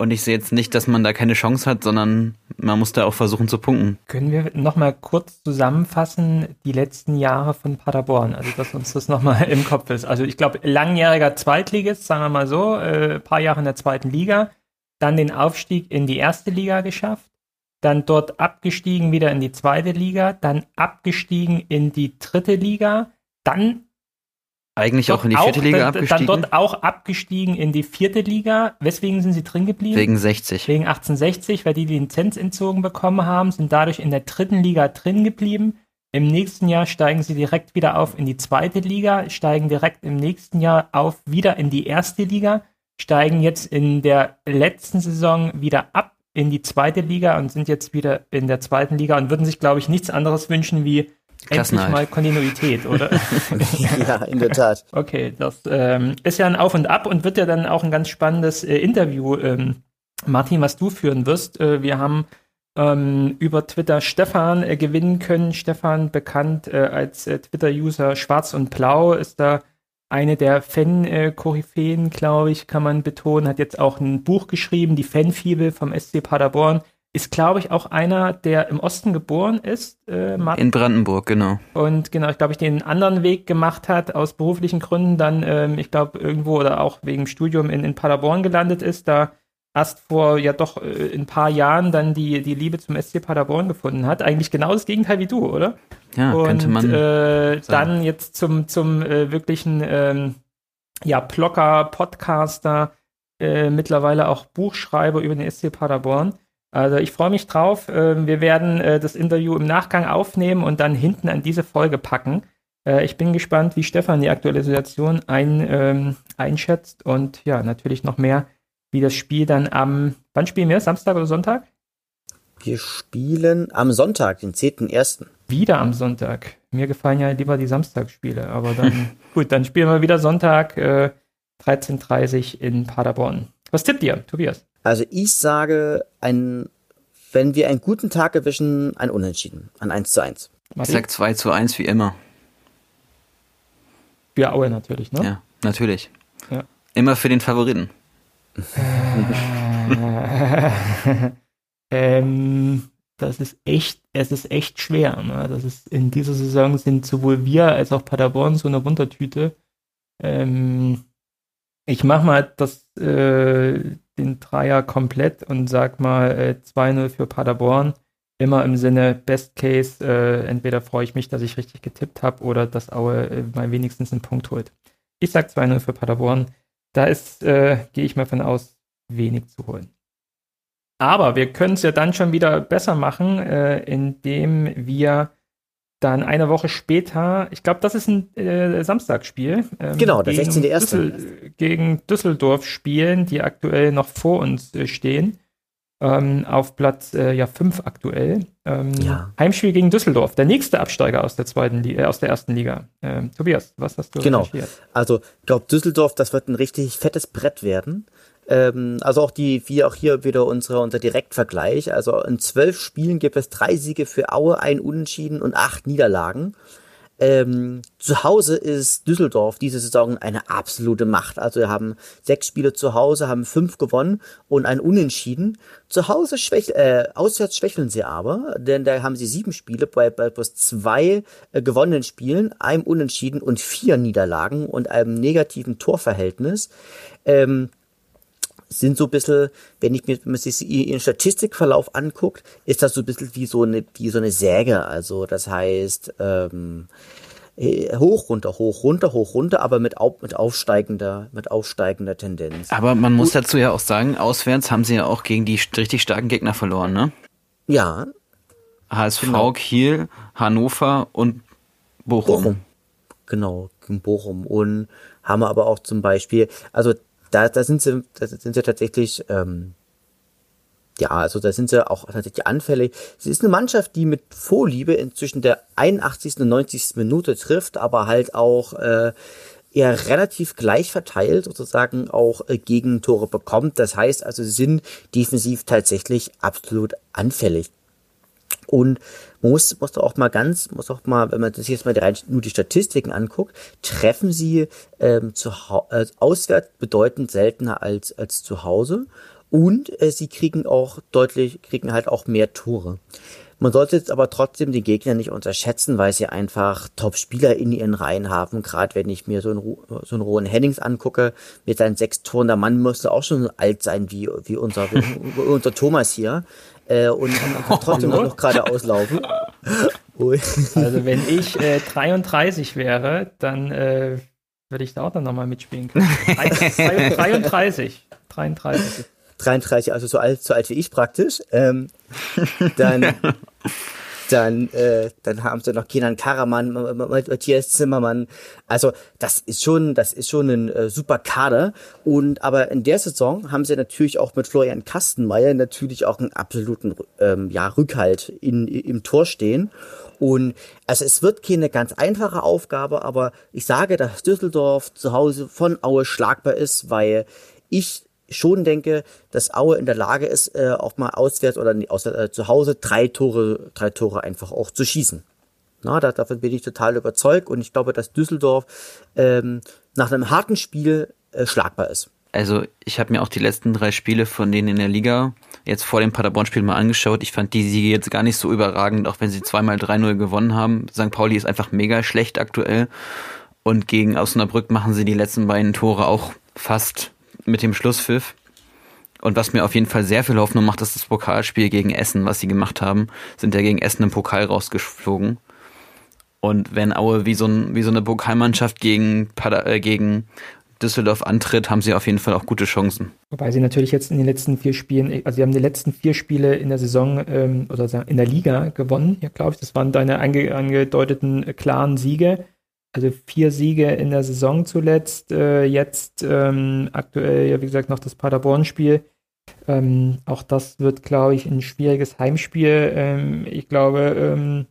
Und ich sehe jetzt nicht, dass man da keine Chance hat, sondern man muss da auch versuchen zu punkten. Können wir nochmal kurz zusammenfassen, die letzten Jahre von Paderborn, also dass uns das nochmal im Kopf ist. Also ich glaube, langjähriger Zweitligist, sagen wir mal so, äh, paar Jahre in der zweiten Liga, dann den Aufstieg in die erste Liga geschafft, dann dort abgestiegen wieder in die zweite Liga, dann abgestiegen in die dritte Liga, dann eigentlich auch in die vierte auch, Liga dann, abgestiegen? Dann dort auch abgestiegen in die vierte Liga. Weswegen sind sie drin geblieben? Wegen 60. Wegen 1860, weil die die Lizenz entzogen bekommen haben, sind dadurch in der dritten Liga drin geblieben. Im nächsten Jahr steigen sie direkt wieder auf in die zweite Liga, steigen direkt im nächsten Jahr auf wieder in die erste Liga, steigen jetzt in der letzten Saison wieder ab in die zweite Liga und sind jetzt wieder in der zweiten Liga und würden sich, glaube ich, nichts anderes wünschen wie Endlich mal Kontinuität, oder? ja, in der Tat. Okay, das ähm, ist ja ein Auf und Ab und wird ja dann auch ein ganz spannendes äh, Interview, ähm, Martin, was du führen wirst. Äh, wir haben ähm, über Twitter Stefan äh, gewinnen können. Stefan, bekannt äh, als äh, Twitter-User Schwarz und Blau, ist da eine der Fan-Koryphäen, glaube ich, kann man betonen, hat jetzt auch ein Buch geschrieben, die Fanfibel vom SC Paderborn ist, glaube ich, auch einer, der im Osten geboren ist. Äh. In Brandenburg, genau. Und genau, ich glaube, ich den anderen Weg gemacht hat, aus beruflichen Gründen dann, ähm, ich glaube, irgendwo oder auch wegen Studium in, in Paderborn gelandet ist, da erst vor ja doch äh, ein paar Jahren dann die, die Liebe zum SC Paderborn gefunden hat. Eigentlich genau das Gegenteil wie du, oder? Ja, Und könnte man. äh, dann jetzt zum, zum äh, wirklichen ähm, ja, Blogger, Podcaster, äh, mittlerweile auch Buchschreiber über den SC Paderborn. Also ich freue mich drauf. Ähm, wir werden äh, das Interview im Nachgang aufnehmen und dann hinten an diese Folge packen. Äh, ich bin gespannt, wie Stefan die aktuelle Situation ein, ähm, einschätzt und ja, natürlich noch mehr, wie das Spiel dann am, wann spielen wir? Samstag oder Sonntag? Wir spielen am Sonntag, den 10.01. Wieder am Sonntag. Mir gefallen ja lieber die Samstagsspiele, aber dann, gut, dann spielen wir wieder Sonntag, äh, 13.30 in Paderborn. Was tippt ihr, Tobias? Also ich sage, ein, wenn wir einen guten Tag erwischen, ein Unentschieden, ein 1 zu 1. Ich sag 2 zu 1 wie immer. Für Aue natürlich, ne? Ja, natürlich. Ja. Immer für den Favoriten. ähm, das ist echt, es ist echt schwer. Ne? Das ist in dieser Saison sind sowohl wir als auch Paderborn so eine Wundertüte. Ähm, ich mach mal das, äh, den Dreier komplett und sag mal äh, 2-0 für Paderborn. Immer im Sinne Best Case, äh, entweder freue ich mich, dass ich richtig getippt habe oder dass Aue äh, mal wenigstens einen Punkt holt. Ich sag 2-0 für Paderborn. Da ist, äh, gehe ich mal von aus, wenig zu holen. Aber wir können es ja dann schon wieder besser machen, äh, indem wir dann eine Woche später, ich glaube, das ist ein äh, Samstagsspiel. ähm, Genau, der gegen 16.01.. Düssel- Gegen Düsseldorf spielen, die aktuell noch vor uns äh, stehen. Ähm, auf Platz äh, ja, 5 aktuell. Ähm, Ja. Heimspiel gegen Düsseldorf, der nächste Absteiger aus der zweiten Li äh, aus der ersten Liga. Ähm, Tobias, was hast du Genau. Also, ich glaube, Düsseldorf, das wird ein richtig fettes Brett werden. Ähm, also auch die, wie auch hier wieder unsere, unser Direktvergleich. Also in zwölf Spielen gibt es drei Siege für Aue, ein Unentschieden und acht Niederlagen. Ähm, zu Hause ist Düsseldorf diese Saison eine absolute Macht. Also wir haben sechs Spiele zu Hause, haben fünf gewonnen und ein Unentschieden. Zu Hause schwäch, äh, auswärts schwächeln sie aber, denn da haben sie sieben Spiele bei, bei bloß zwei äh, gewonnenen Spielen, einem Unentschieden und vier Niederlagen und einem negativen Torverhältnis. Ähm, sind so ein bisschen, wenn ich mir, wenn man sich ihren Statistikverlauf anguckt, ist das so ein bisschen wie so eine, wie so eine Säge. Also das heißt, ähm, äh, hoch, runter, hoch, runter, hoch, runter, aber mit, auf, mit aufsteigender, mit aufsteigender Tendenz. Aber man muss dazu ja auch sagen, auswärts haben sie ja auch gegen die richtig starken Gegner verloren, ne? Ja, HSV, Genau. Kiel, Hannover und Bochum. Bochum. Genau, Bochum. Und haben wir aber auch zum Beispiel, also da, da sind sie, da sind sie tatsächlich, ähm, ja, also da sind sie auch tatsächlich anfällig. Es ist eine Mannschaft, die mit Vorliebe inzwischen der 81. und 90. Minute trifft, aber halt auch äh, eher relativ gleich verteilt sozusagen auch äh, Gegentore bekommt. Das heißt also, sie sind defensiv tatsächlich absolut anfällig. Und man muss, muss auch mal ganz, muss auch mal, wenn man sich jetzt mal die, nur die Statistiken anguckt, treffen sie ähm, zu, äh, auswärts bedeutend seltener als, als zu Hause. Und äh, sie kriegen auch deutlich, kriegen halt auch mehr Tore. Man sollte jetzt aber trotzdem den Gegner nicht unterschätzen, weil sie einfach Top-Spieler in ihren Reihen haben. Gerade wenn ich mir so einen, so einen Rohen Hennings angucke, mit seinen sechs Toren, der Mann müsste auch schon alt sein wie, wie unser, wie unser Thomas hier. Äh, und, kann trotzdem noch gerade auslaufen. Ui. Also wenn ich äh, 33 wäre, dann äh, würde ich da auch dann nochmal mitspielen können. 33. 33. 33, also so alt, so alt wie ich praktisch. Ähm, dann, dann, äh, dann haben sie noch Kenan Karaman, Matthias Zimmermann. Also das ist schon, das ist schon ein äh, super Kader. Und aber in der Saison haben sie natürlich auch mit Florian Kastenmeier natürlich auch einen absoluten ähm, ja, Rückhalt in, im Tor stehen. Und also es wird keine ganz einfache Aufgabe, aber ich sage, dass Düsseldorf zu Hause von Aue schlagbar ist, weil ich schon denke, dass Aue in der Lage ist, äh, auch mal auswärts oder nicht, auswärts, äh, zu Hause drei Tore, drei Tore einfach auch zu schießen. Na, da, davon bin ich total überzeugt und ich glaube, dass Düsseldorf ähm, nach einem harten Spiel äh, schlagbar ist. Also ich habe mir auch die letzten drei Spiele von denen in der Liga jetzt vor dem Paderborn-Spiel mal angeschaut. Ich fand die Siege jetzt gar nicht so überragend, auch wenn sie zweimal 3-0 gewonnen haben. St. Pauli ist einfach mega schlecht aktuell. Und gegen Osnabrück machen sie die letzten beiden Tore auch fast mit dem Schlusspfiff. Und was mir auf jeden Fall sehr viel Hoffnung macht, ist das Pokalspiel gegen Essen, was sie gemacht haben. Sind ja gegen Essen im Pokal rausgeflogen. Und wenn Aue wie so, ein, wie so eine Pokalmannschaft gegen, äh, gegen Düsseldorf antritt, haben sie auf jeden Fall auch gute Chancen. Wobei sie natürlich jetzt in den letzten vier Spielen, also sie haben die letzten vier Spiele in der Saison ähm, oder in der Liga gewonnen, ja, glaube ich. Das waren deine ange angedeuteten äh, klaren Siege. Also vier Siege in der Saison zuletzt. Äh, jetzt ähm, aktuell, ja, wie gesagt, noch das Paderborn-Spiel. Ähm, auch das wird, glaube ich, ein schwieriges Heimspiel. Ähm, ich glaube, ähm,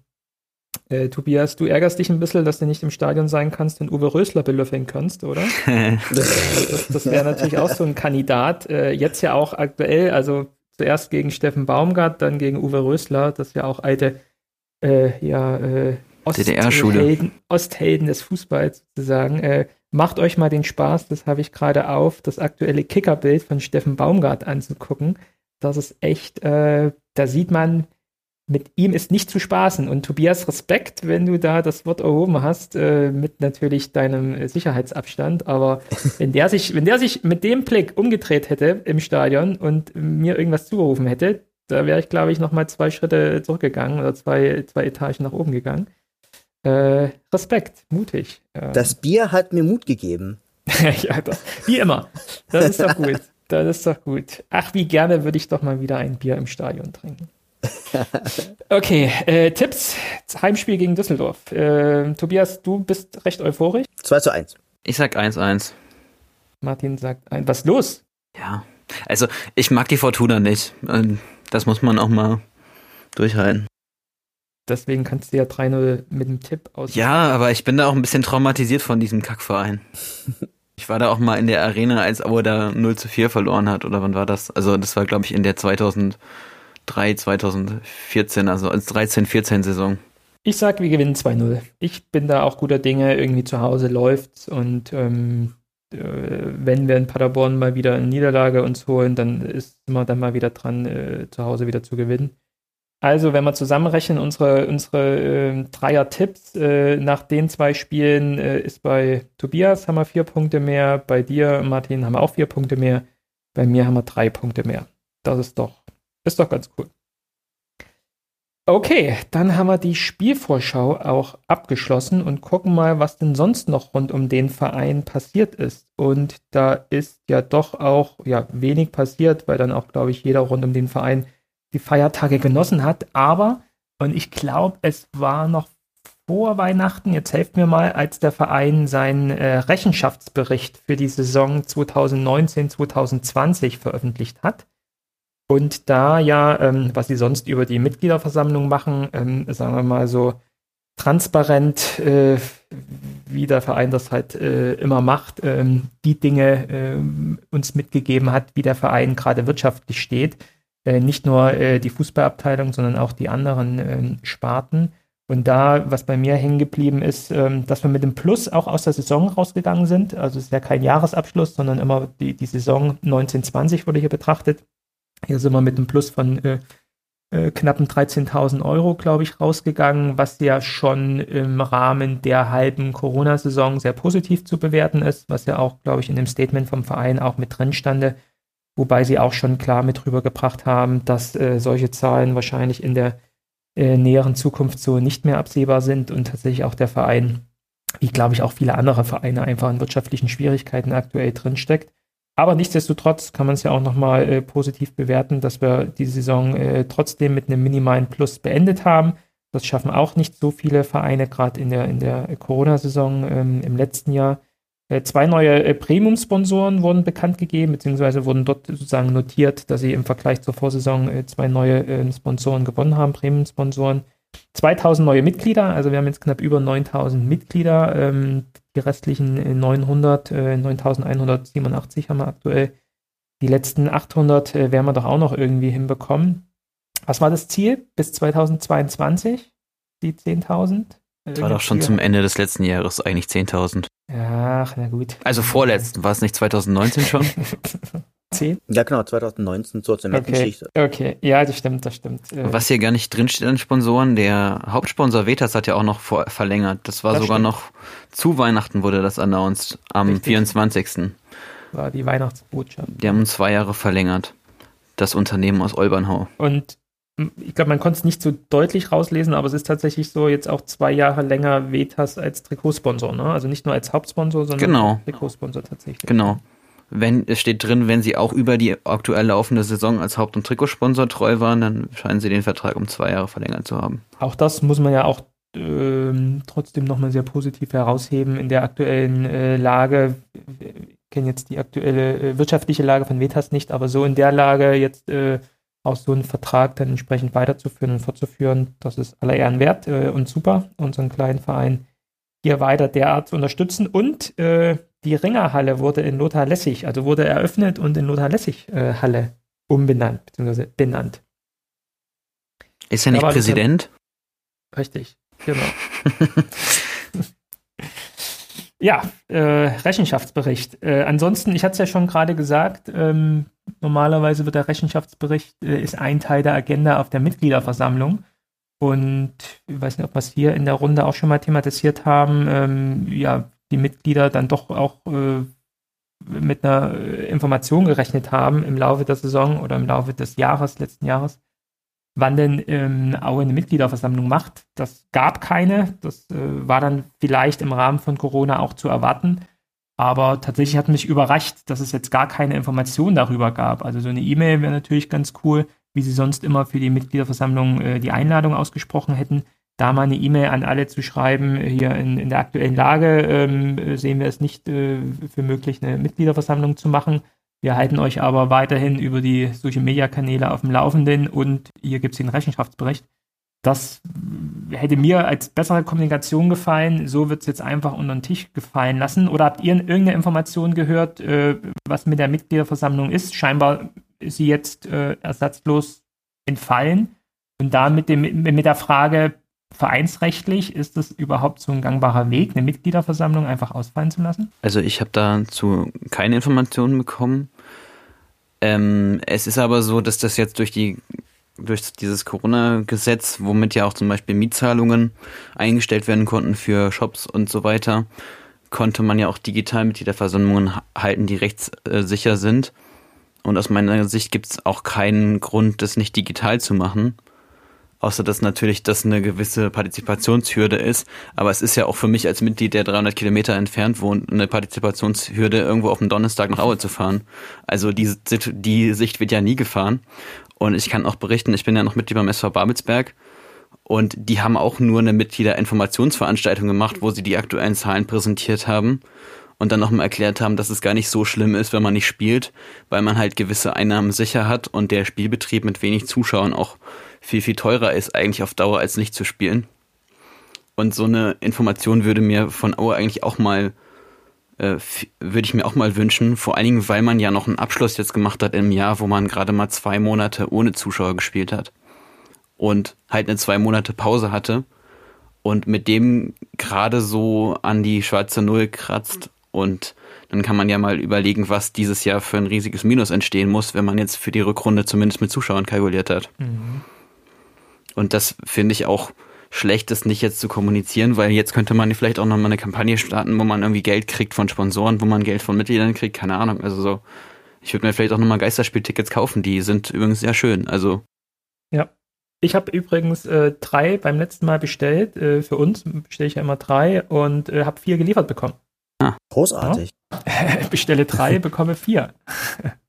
äh, Tobias, du ärgerst dich ein bisschen, dass du nicht im Stadion sein kannst und Uwe Rösler belöffeln kannst, oder? das, das wäre natürlich auch so ein Kandidat. Äh, jetzt ja auch aktuell, also zuerst gegen Steffen Baumgart, dann gegen Uwe Rösler, das ja auch alte äh, ja, äh, Osthelden, Osthelden des Fußballs sozusagen. Äh, macht euch mal den Spaß, das habe ich gerade auf, das aktuelle Kickerbild von Steffen Baumgart anzugucken. Das ist echt, äh, da sieht man, mit ihm ist nicht zu spaßen. Und Tobias, Respekt, wenn du da das Wort erhoben hast, äh, mit natürlich deinem Sicherheitsabstand. Aber wenn der sich, wenn der sich mit dem Blick umgedreht hätte im Stadion und mir irgendwas zugerufen hätte, da wäre ich, glaube ich, nochmal zwei Schritte zurückgegangen oder zwei, zwei Etagen nach oben gegangen. Äh, Respekt, mutig. Äh, das Bier hat mir Mut gegeben. ja, doch, wie immer. Das ist doch gut. Das ist doch gut. Ach, wie gerne würde ich doch mal wieder ein Bier im Stadion trinken. Okay, äh, Tipps. Heimspiel gegen Düsseldorf. Äh, Tobias, du bist recht euphorisch. 2 zu 1. Ich sag 1-1. Martin sagt ein. Was los? Ja, also ich mag die Fortuna nicht. Das muss man auch mal durchhalten. Deswegen kannst du ja 3-0 mit dem Tipp aus. Ja, aber ich bin da auch ein bisschen traumatisiert von diesem Kackverein. Ich war da auch mal in der Arena, als Aue da 0 zu 4 verloren hat, oder wann war das? Also das war, glaube ich, in der 2003, 2014, also als 13-14 Saison. Ich sag, wir gewinnen 2-0. Ich bin da auch guter Dinge, irgendwie zu Hause läuft's und ähm, äh, wenn wir in Paderborn mal wieder eine Niederlage uns holen, dann ist man dann mal wieder dran, äh, zu Hause wieder zu gewinnen. Also, wenn wir zusammenrechnen, unsere, unsere äh, Dreier-Tipps äh, nach den zwei Spielen äh, ist bei Tobias haben wir vier Punkte mehr, bei dir, Martin, haben wir auch vier Punkte mehr, bei mir haben wir drei Punkte mehr. Das ist doch, ist doch ganz cool. Okay, dann haben wir die Spielvorschau auch abgeschlossen und gucken mal, was denn sonst noch rund um den Verein passiert ist. Und da ist ja doch auch ja, wenig passiert, weil dann auch, glaube ich, jeder rund um den Verein die Feiertage genossen hat. Aber, und ich glaube, es war noch vor Weihnachten, jetzt helft mir mal, als der Verein seinen äh, Rechenschaftsbericht für die Saison 2019-2020 veröffentlicht hat. Und da ja, ähm, was sie sonst über die Mitgliederversammlung machen, ähm, sagen wir mal so transparent, äh, wie der Verein das halt äh, immer macht, ähm, die Dinge äh, uns mitgegeben hat, wie der Verein gerade wirtschaftlich steht. Äh, nicht nur äh, die Fußballabteilung, sondern auch die anderen ähm, Sparten. Und da, was bei mir hängen geblieben ist, ähm, dass wir mit dem Plus auch aus der Saison rausgegangen sind. Also es ist ja kein Jahresabschluss, sondern immer die, die Saison 1920 wurde hier betrachtet. Hier sind wir mit einem Plus von äh, äh, knappen 13.000 Euro, glaube ich, rausgegangen, was ja schon im Rahmen der halben Corona-Saison sehr positiv zu bewerten ist, was ja auch, glaube ich, in dem Statement vom Verein auch mit drin stande, wobei sie auch schon klar mit rübergebracht haben, dass äh, solche Zahlen wahrscheinlich in der äh, näheren Zukunft so nicht mehr absehbar sind und tatsächlich auch der Verein, wie glaube ich auch viele andere Vereine, einfach in wirtschaftlichen Schwierigkeiten aktuell drinsteckt. Aber nichtsdestotrotz kann man es ja auch nochmal äh, positiv bewerten, dass wir die Saison äh, trotzdem mit einem minimalen Plus beendet haben. Das schaffen auch nicht so viele Vereine, gerade in der, in der Corona-Saison ähm, im letzten Jahr. Äh, zwei neue äh, Premium-Sponsoren wurden bekannt gegeben, beziehungsweise wurden dort sozusagen notiert, dass sie im Vergleich zur Vorsaison äh, zwei neue Sponsoren gewonnen haben, Premium-Sponsoren. 2000 neue Mitglieder, also wir haben jetzt knapp über 9000 Mitglieder. Ähm, die restlichen 900, 9187 haben wir aktuell. Die letzten 800 werden wir doch auch noch irgendwie hinbekommen. Was war das Ziel bis 2022? Die 10.000? Das war doch schon zum Ende des letzten Jahres eigentlich 10.000. Ach, na gut. Also vorletzten, war es nicht 2019 schon? 10? Ja, genau, 2019 so zur Okay, Geschichte. okay, ja, das stimmt, das stimmt. Äh, Was hier gar nicht drinsteht an Sponsoren, der Hauptsponsor Vetas hat ja auch noch vor, verlängert. Das war Das sogar stimmt. noch zu Weihnachten wurde das announced, am Richtig. 24. war die Weihnachtsbotschaft. Die haben um zwei Jahre verlängert. Das Unternehmen aus Olbernhau. Und ich glaube, man konnte es nicht so deutlich rauslesen, aber es ist tatsächlich so jetzt auch zwei Jahre länger Vetas als Trikotsponsor, ne? Also nicht nur als Hauptsponsor, sondern Genau. als Trikotsponsor tatsächlich. Genau. Wenn, es steht drin, wenn sie auch über die aktuell laufende Saison als Haupt- und Trikotsponsor treu waren, dann scheinen sie den Vertrag um zwei Jahre verlängert zu haben. Auch das muss man ja auch ähm, trotzdem nochmal sehr positiv herausheben in der aktuellen äh, Lage. Wir kennen jetzt die aktuelle äh, wirtschaftliche Lage von Vetas nicht, aber so in der Lage jetzt äh, auch so einen Vertrag dann entsprechend weiterzuführen und fortzuführen, das ist aller Ehren wert äh, und super, unseren kleinen Verein hier weiter derart zu unterstützen. Und äh, die Ringerhalle wurde in Lothar Lessig, also wurde eröffnet und in Lothar Lessig äh, Halle umbenannt, beziehungsweise benannt. Ist er nicht Präsident? Richtig, genau. ja, äh, Rechenschaftsbericht. Äh, ansonsten, ich hatte es ja schon gerade gesagt, ähm, normalerweise wird der Rechenschaftsbericht äh, ist ein Teil der Agenda auf der Mitgliederversammlung. Und ich weiß nicht, ob wir es hier in der Runde auch schon mal thematisiert haben, ähm, ja, die Mitglieder dann doch auch äh, mit einer äh, Information gerechnet haben im Laufe der Saison oder im Laufe des Jahres, letzten Jahres, wann denn ähm, Aue eine Mitgliederversammlung macht. Das gab keine. Das äh, war dann vielleicht im Rahmen von Corona auch zu erwarten. Aber tatsächlich hat mich überrascht, dass es jetzt gar keine Information darüber gab. Also so eine E-Mail wäre natürlich ganz cool, wie sie sonst immer für die Mitgliederversammlung äh, die Einladung ausgesprochen hätten. Da mal eine E-Mail an alle zu schreiben, hier in, in der aktuellen Lage ähm, äh, sehen wir es nicht äh, für möglich, eine Mitgliederversammlung zu machen. Wir halten euch aber weiterhin über die Social Media Kanäle auf dem Laufenden und hier gibt es den Rechenschaftsbericht. Das hätte mir als bessere Kommunikation gefallen. So wird es jetzt einfach unter den Tisch gefallen lassen. Oder habt ihr irgendeine Information gehört, äh, was mit der Mitgliederversammlung ist? Scheinbar ist sie jetzt äh, ersatzlos entfallen. Und da mit, dem, mit der Frage, vereinsrechtlich, ist das überhaupt so ein gangbarer Weg, eine Mitgliederversammlung einfach ausfallen zu lassen? Also ich habe dazu keine Informationen bekommen. Ähm, es ist aber so, dass das jetzt durch die durch dieses Corona-Gesetz, womit ja auch zum Beispiel Mietzahlungen eingestellt werden konnten für Shops und so weiter, konnte man ja auch digital Mitgliederversammlungen ha- halten, die rechtssicher sind. Und aus meiner Sicht gibt es auch keinen Grund, das nicht digital zu machen. Außer dass natürlich das eine gewisse Partizipationshürde ist. Aber es ist ja auch für mich als Mitglied, der 300 Kilometer entfernt wohnt, eine Partizipationshürde, irgendwo auf dem Donnerstag nach Aue zu fahren. Also die, die Sicht wird ja nie gefahren. Und ich kann auch berichten, ich bin ja noch Mitglied beim SV Babelsberg. Und die haben auch nur eine Mitgliederinformationsveranstaltung gemacht, wo sie die aktuellen Zahlen präsentiert haben und dann nochmal erklärt haben, dass es gar nicht so schlimm ist, wenn man nicht spielt, weil man halt gewisse Einnahmen sicher hat und der Spielbetrieb mit wenig Zuschauern auch viel, viel teurer ist eigentlich auf Dauer als nicht zu spielen. Und so eine Information würde mir von Aue eigentlich auch mal, äh, würde ich mir auch mal wünschen, vor allen Dingen, weil man ja noch einen Abschluss jetzt gemacht hat im Jahr, wo man gerade mal zwei Monate ohne Zuschauer gespielt hat und halt eine zwei Monate Pause hatte und mit dem gerade so an die schwarze Null kratzt und dann kann man ja mal überlegen, was dieses Jahr für ein riesiges Minus entstehen muss, wenn man jetzt für die Rückrunde zumindest mit Zuschauern kalkuliert hat. Und das finde ich auch schlecht, das nicht jetzt zu kommunizieren, weil jetzt könnte man vielleicht auch nochmal eine Kampagne starten, wo man irgendwie Geld kriegt von Sponsoren, wo man Geld von Mitgliedern kriegt, keine Ahnung. Also so, ich würde mir vielleicht auch nochmal Geisterspieltickets kaufen, die sind übrigens sehr schön. Also Ja. Ich habe übrigens äh, drei beim letzten Mal bestellt. Äh, für uns bestelle ich ja immer drei und äh, habe vier geliefert bekommen. Großartig. Bestelle drei, bekomme vier.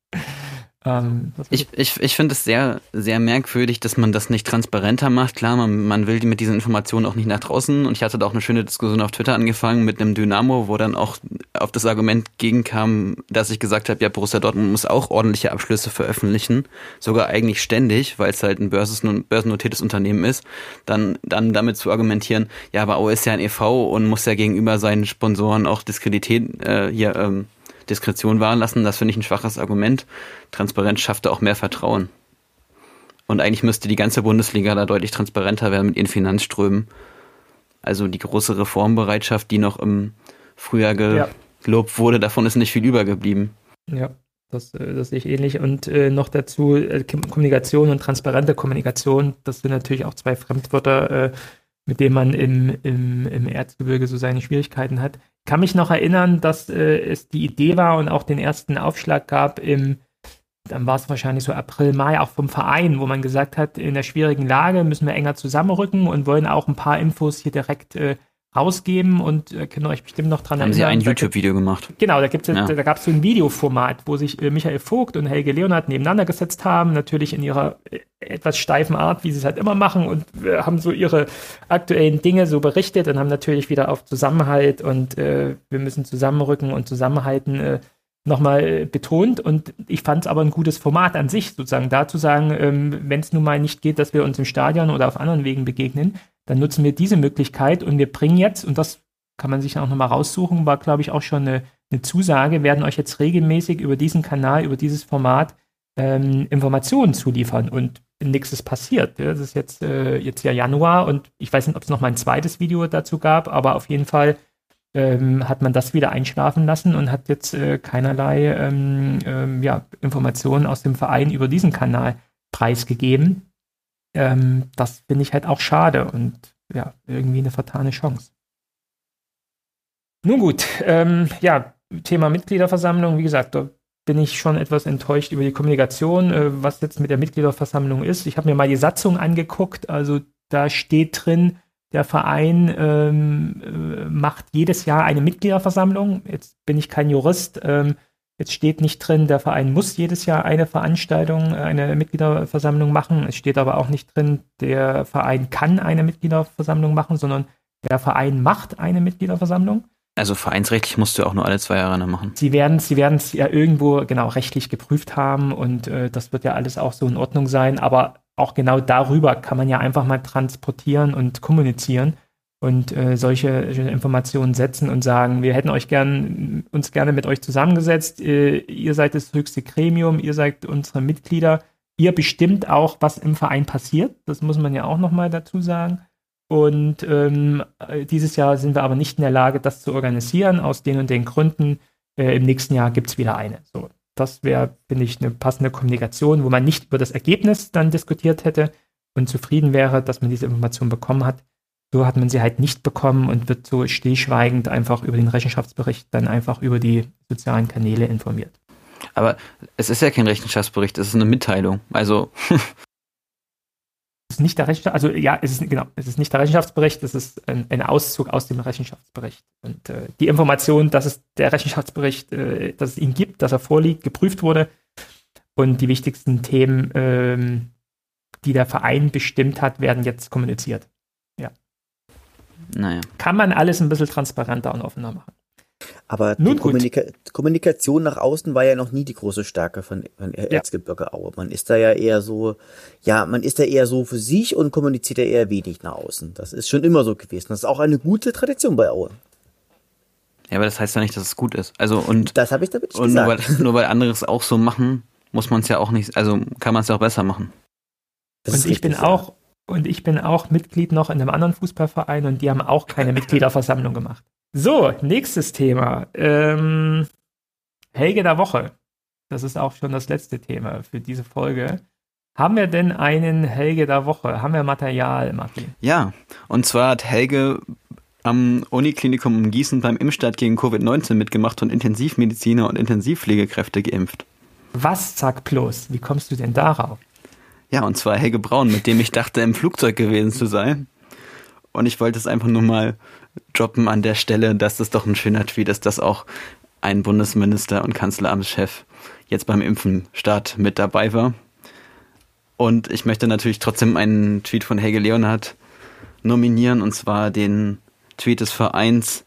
ähm, das Ich, ich, ich finde es sehr, sehr merkwürdig, dass man das nicht transparenter macht. Klar, man, man will die mit diesen Informationen auch nicht nach draußen. Und ich hatte da auch eine schöne Diskussion auf Twitter angefangen mit einem Dynamo, wo dann auch auf das Argument gegenkam, dass ich gesagt habe, ja, Borussia Dortmund muss auch ordentliche Abschlüsse veröffentlichen. Sogar eigentlich ständig, weil es halt ein börsen- börsennotiertes Unternehmen ist. Dann, dann damit zu argumentieren, ja, aber Aue ist ja ein e.V. und muss ja gegenüber seinen Sponsoren auch Diskredität, äh, hier, ähm, Diskretion wahren lassen, das finde ich ein schwaches Argument. Transparenz schafft da auch mehr Vertrauen. Und eigentlich müsste die ganze Bundesliga da deutlich transparenter werden mit ihren Finanzströmen. Also die große Reformbereitschaft, die noch im Frühjahr Ja. gelobt wurde, davon ist nicht viel übergeblieben. Ja. Das, äh, das sehe ich ähnlich. Und äh, noch dazu äh, Kommunikation und transparente Kommunikation. Das sind natürlich auch zwei Fremdwörter, äh, mit denen man im, im, im Erzgebirge so seine Schwierigkeiten hat. Ich kann mich noch erinnern, dass äh, es die Idee war und auch den ersten Aufschlag gab im, dann war es wahrscheinlich so April, Mai, auch vom Verein, wo man gesagt hat, in der schwierigen Lage müssen wir enger zusammenrücken und wollen auch ein paar Infos hier direkt äh, rausgeben und äh, können euch bestimmt noch dran Haben erinnern. Sie ein YouTube-Video gemacht? Genau, da, gibt's, Ja. da, gab es so ein Videoformat, wo sich äh, Michael Vogt und Helge Leonard nebeneinander gesetzt haben, natürlich in ihrer äh, etwas steifen Art, wie sie es halt immer machen und äh, haben so ihre aktuellen Dinge so berichtet und haben natürlich wieder auf Zusammenhalt und äh, wir müssen zusammenrücken und zusammenhalten äh, nochmal betont und ich fand es aber ein gutes Format an sich, sozusagen da zu sagen, ähm, wenn es nun mal nicht geht, dass wir uns im Stadion oder auf anderen Wegen begegnen, dann nutzen wir diese Möglichkeit und wir bringen jetzt, und das kann man sich auch nochmal raussuchen, war glaube ich auch schon eine, eine Zusage, werden euch jetzt regelmäßig über diesen Kanal, über dieses Format ähm, Informationen zuliefern und nichts ist passiert. Ja, das ist jetzt, äh, jetzt ja Januar und ich weiß nicht, ob es noch mal ein zweites Video dazu gab, aber auf jeden Fall ähm, hat man das wieder einschlafen lassen und hat jetzt äh, keinerlei ähm, ähm, ja, Informationen aus dem Verein über diesen Kanal preisgegeben. Ähm, das finde ich halt auch schade und ja, irgendwie eine vertane Chance. Nun gut, ähm, ja, Thema Mitgliederversammlung, wie gesagt, da bin ich schon etwas enttäuscht über die Kommunikation, äh, was jetzt mit der Mitgliederversammlung ist. Ich habe mir mal die Satzung angeguckt, also da steht drin, der Verein ähm, äh, macht jedes Jahr eine Mitgliederversammlung. Jetzt bin ich kein Jurist. Ähm, jetzt steht nicht drin, der Verein muss jedes Jahr eine Veranstaltung, äh, eine Mitgliederversammlung machen. Es steht aber auch nicht drin, der Verein kann eine Mitgliederversammlung machen, sondern der Verein macht eine Mitgliederversammlung. Also vereinsrechtlich musst du auch nur alle zwei Jahre eine machen. Sie werden sie werden es ja irgendwo genau rechtlich geprüft haben und äh, das wird ja alles auch so in Ordnung sein, aber auch genau darüber kann man ja einfach mal transportieren und kommunizieren und äh, solche, Informationen setzen und sagen, wir hätten euch gern uns gerne mit euch zusammengesetzt, äh, ihr seid das höchste Gremium, ihr seid unsere Mitglieder, ihr bestimmt auch, was im Verein passiert, das muss man ja auch nochmal dazu sagen. Und ähm, äh, dieses Jahr sind wir aber nicht in der Lage, das zu organisieren, aus den und den Gründen. Äh, Im nächsten Jahr gibt es wieder eine. So, das wäre, finde ich, eine passende Kommunikation, wo man nicht über das Ergebnis dann diskutiert hätte und zufrieden wäre, dass man diese Information bekommen hat. So hat man sie halt nicht bekommen und wird so stillschweigend einfach über den Rechenschaftsbericht dann einfach über die sozialen Kanäle informiert. Aber es ist ja kein Rechenschaftsbericht, es ist eine Mitteilung. Also ist nicht der Rechenschaft, also ja, es ist genau, es ist nicht der Rechenschaftsbericht, es ist ein, ein Auszug aus dem Rechenschaftsbericht. Und äh, die Information, dass es der Rechenschaftsbericht, äh, dass es ihn gibt, dass er vorliegt, geprüft wurde und die wichtigsten Themen, ähm, die der Verein bestimmt hat, werden jetzt kommuniziert. naja. Kann man alles ein bisschen transparenter und offener machen. Aber Nun die gut. Kommunika Kommunikation nach außen war ja noch nie die große Stärke von, von Erzgebirge Aue. Man ist da ja eher so, ja, man ist da eher so für sich und kommuniziert ja eher wenig nach außen. Das ist schon immer so gewesen. Das ist auch eine gute Tradition bei Aue. Ja, aber das heißt ja nicht, dass es gut ist. Also und, Das habe ich damit nicht und nur, gesagt. weil, nur weil andere es auch so machen, muss man es ja auch nicht, also kann man es ja auch besser machen. Das und ich bin ja. auch, und ich bin auch Mitglied noch in einem anderen Fußballverein und die haben auch keine Mitgliederversammlung gemacht. So, nächstes Thema. Ähm, Helge der Woche. Das ist auch schon das letzte Thema für diese Folge. Haben wir denn einen Helge der Woche? Haben wir Material, Martin? Ja, und zwar hat Helge am Uniklinikum in Gießen beim Impfstart gegen Covid-19 mitgemacht und Intensivmediziner und Intensivpflegekräfte geimpft. Was, sag bloß, wie kommst du denn darauf? Ja, und zwar Helge Braun, mit dem ich dachte, im Flugzeug gewesen zu sein. Und ich wollte es einfach nur mal droppen an der Stelle, dass das doch ein schöner Tweet ist, dass auch ein Bundesminister und Kanzleramtschef jetzt beim Impfenstart mit dabei war. Und ich möchte natürlich trotzdem einen Tweet von Helge Leonhardt nominieren, und zwar den Tweet des Vereins,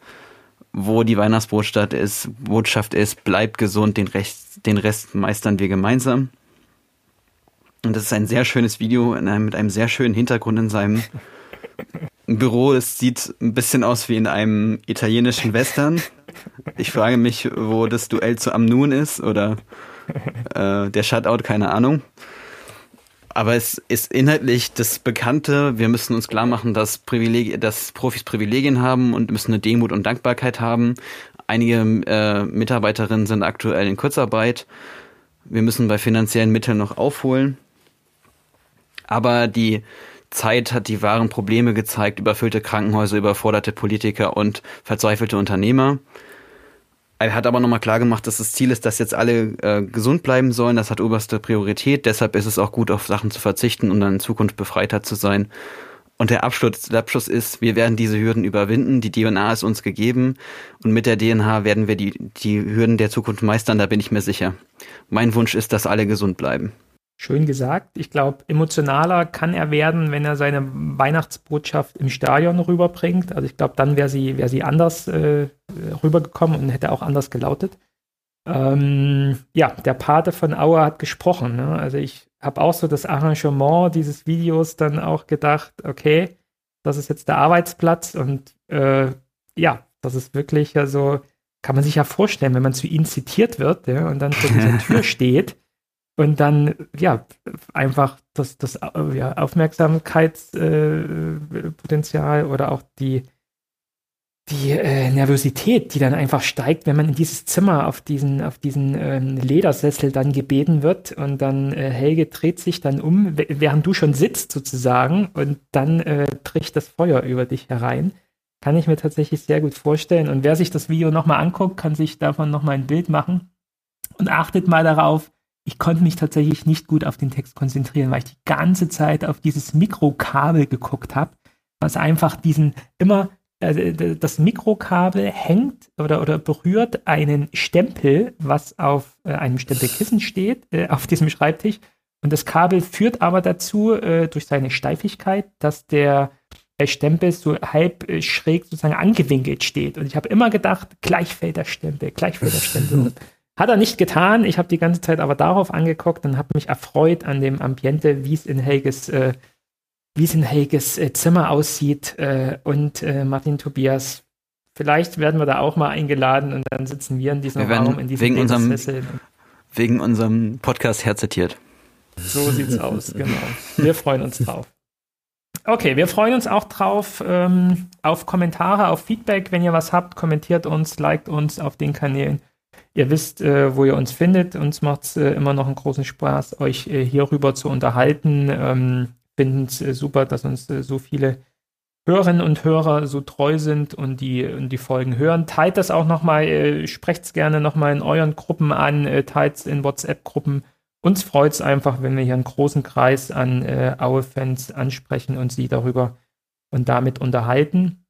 wo die Weihnachtsbotschaft ist, Botschaft ist, bleibt gesund, den Rest, den Rest meistern wir gemeinsam. Und das ist ein sehr schönes Video in einem, mit einem sehr schönen Hintergrund in seinem Büro. Es sieht ein bisschen aus wie in einem italienischen Western. Ich frage mich, wo das Duell zu Amnun ist oder äh, der Shutout, keine Ahnung. Aber es ist inhaltlich das Bekannte. Wir müssen uns klar machen, dass, Privileg dass Profis Privilegien haben und müssen eine Demut und Dankbarkeit haben. Einige äh, Mitarbeiterinnen sind aktuell in Kurzarbeit. Wir müssen bei finanziellen Mitteln noch aufholen. Aber die Zeit hat die wahren Probleme gezeigt, überfüllte Krankenhäuser, überforderte Politiker und verzweifelte Unternehmer. Er hat aber nochmal klar gemacht, dass das Ziel ist, dass jetzt alle äh, gesund bleiben sollen. Das hat oberste Priorität. Deshalb ist es auch gut, auf Sachen zu verzichten und dann in Zukunft befreiter zu sein. Und der Abschluss, der Abschluss ist, wir werden diese Hürden überwinden. Die DNA ist uns gegeben. Und mit der DNA werden wir die, die Hürden der Zukunft meistern, da bin ich mir sicher. Mein Wunsch ist, dass alle gesund bleiben. Schön gesagt. Ich glaube, emotionaler kann er werden, wenn er seine Weihnachtsbotschaft im Stadion rüberbringt. Also ich glaube, dann wäre sie, wär sie anders äh, rübergekommen und hätte auch anders gelautet. Ähm, ja, der Pate von Auer hat gesprochen. Ne? Also ich habe auch so das Arrangement dieses Videos dann auch gedacht, okay, das ist jetzt der Arbeitsplatz und äh, ja, das ist wirklich ja so, kann man sich ja vorstellen, wenn man zu ihnen zitiert wird ja, und dann vor dieser Tür steht und dann ja einfach das, das ja, Aufmerksamkeitspotenzial äh, oder auch die die äh, Nervosität, die dann einfach steigt, wenn man in dieses Zimmer auf diesen, auf diesen ähm, Ledersessel dann gebeten wird und dann äh, Helge dreht sich dann um, während du schon sitzt sozusagen und dann äh, bricht das Feuer über dich herein. Kann ich mir tatsächlich sehr gut vorstellen. Und wer sich das Video nochmal anguckt, kann sich davon nochmal ein Bild machen. Und achtet mal darauf, ich konnte mich tatsächlich nicht gut auf den Text konzentrieren, weil ich die ganze Zeit auf dieses Mikrokabel geguckt habe, was einfach diesen immer äh, das Mikrokabel hängt oder, oder berührt einen Stempel, was auf äh, einem Stempelkissen steht, äh, auf diesem Schreibtisch. Und das Kabel führt aber dazu, äh, durch seine Steifigkeit, dass der Stempel so halb äh, schräg sozusagen angewinkelt steht. Und ich habe immer gedacht, gleich fällt der Stempel, gleich fällt der Stempel. Hat er nicht getan. Ich habe die ganze Zeit aber darauf angeguckt und habe mich erfreut an dem Ambiente, wie es in Helges äh, wie es in Helges äh, Zimmer aussieht äh, und äh, Martin Tobias. Vielleicht werden wir da auch mal eingeladen und dann sitzen wir in diesem wir Raum, in diesem wegen unserem, wegen unserem Podcast herzitiert. So sieht's aus, genau. Wir freuen uns drauf. Okay, wir freuen uns auch drauf ähm, auf Kommentare, auf Feedback. Wenn ihr was habt, kommentiert uns, liked uns auf den Kanälen. Ihr wisst, äh, wo ihr uns findet. Uns macht es äh, immer noch einen großen Spaß, euch äh, hierüber zu unterhalten. Ähm, finden es äh, super, dass uns äh, so viele Hörerinnen und Hörer so treu sind und die, und die Folgen hören. Teilt das auch nochmal, äh, sprecht es gerne nochmal in euren Gruppen an, äh, teilt es in WhatsApp-Gruppen. Uns freut es einfach, wenn wir hier einen großen Kreis an äh, Aue-Fans ansprechen und sie darüber und damit unterhalten.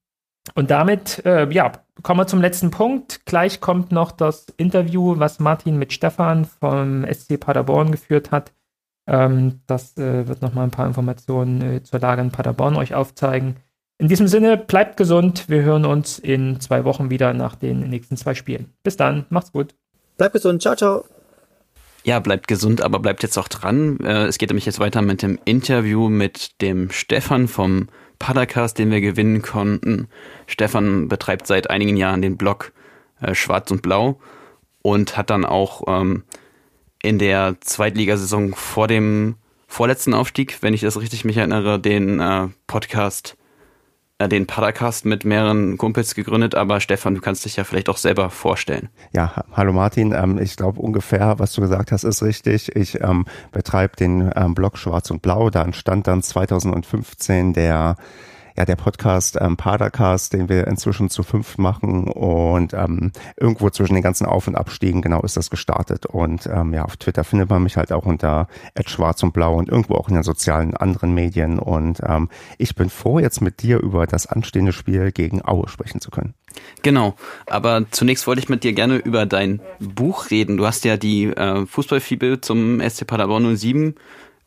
Und damit, äh, ja, kommen wir zum letzten Punkt. Gleich kommt noch das Interview, was Martin mit Stefan vom SC Paderborn geführt hat. Ähm, das äh, wird nochmal ein paar Informationen äh, zur Lage in Paderborn euch aufzeigen. In diesem Sinne, bleibt gesund. Wir hören uns in zwei Wochen wieder nach den nächsten zwei Spielen. Bis dann, macht's gut. Bleibt gesund, ciao, ciao. Ja, bleibt gesund, aber bleibt jetzt auch dran. Äh, es geht nämlich jetzt weiter mit dem Interview mit dem Stefan vom Padercast, den wir gewinnen konnten. Stefan betreibt seit einigen Jahren den Blog äh, Schwarz und Blau und hat dann auch ähm, in der Zweitligasaison vor dem vorletzten Aufstieg, wenn ich das richtig mich erinnere, den äh, Podcast, den Podcast mit mehreren Kumpels gegründet. Aber Stefan, du kannst dich ja vielleicht auch selber vorstellen. Ja, hallo Martin. Ähm, ich glaube ungefähr, was du gesagt hast, ist richtig. Ich ähm, betreibe den ähm, Blog Schwarz und Blau. Da entstand dann 2015 der ja der Podcast ähm, Padercast, den wir inzwischen zu fünf machen und ähm, irgendwo zwischen den ganzen Auf- und Abstiegen genau ist das gestartet und ähm, ja auf Twitter findet man mich halt auch unter Schwarz und Blau und irgendwo auch in den sozialen anderen Medien und ähm, ich bin froh jetzt mit dir über das anstehende Spiel gegen Aue sprechen zu können. Genau, aber zunächst wollte ich mit dir gerne über dein Buch reden. Du hast ja die äh, Fußballfibel zum SC Paderborn 07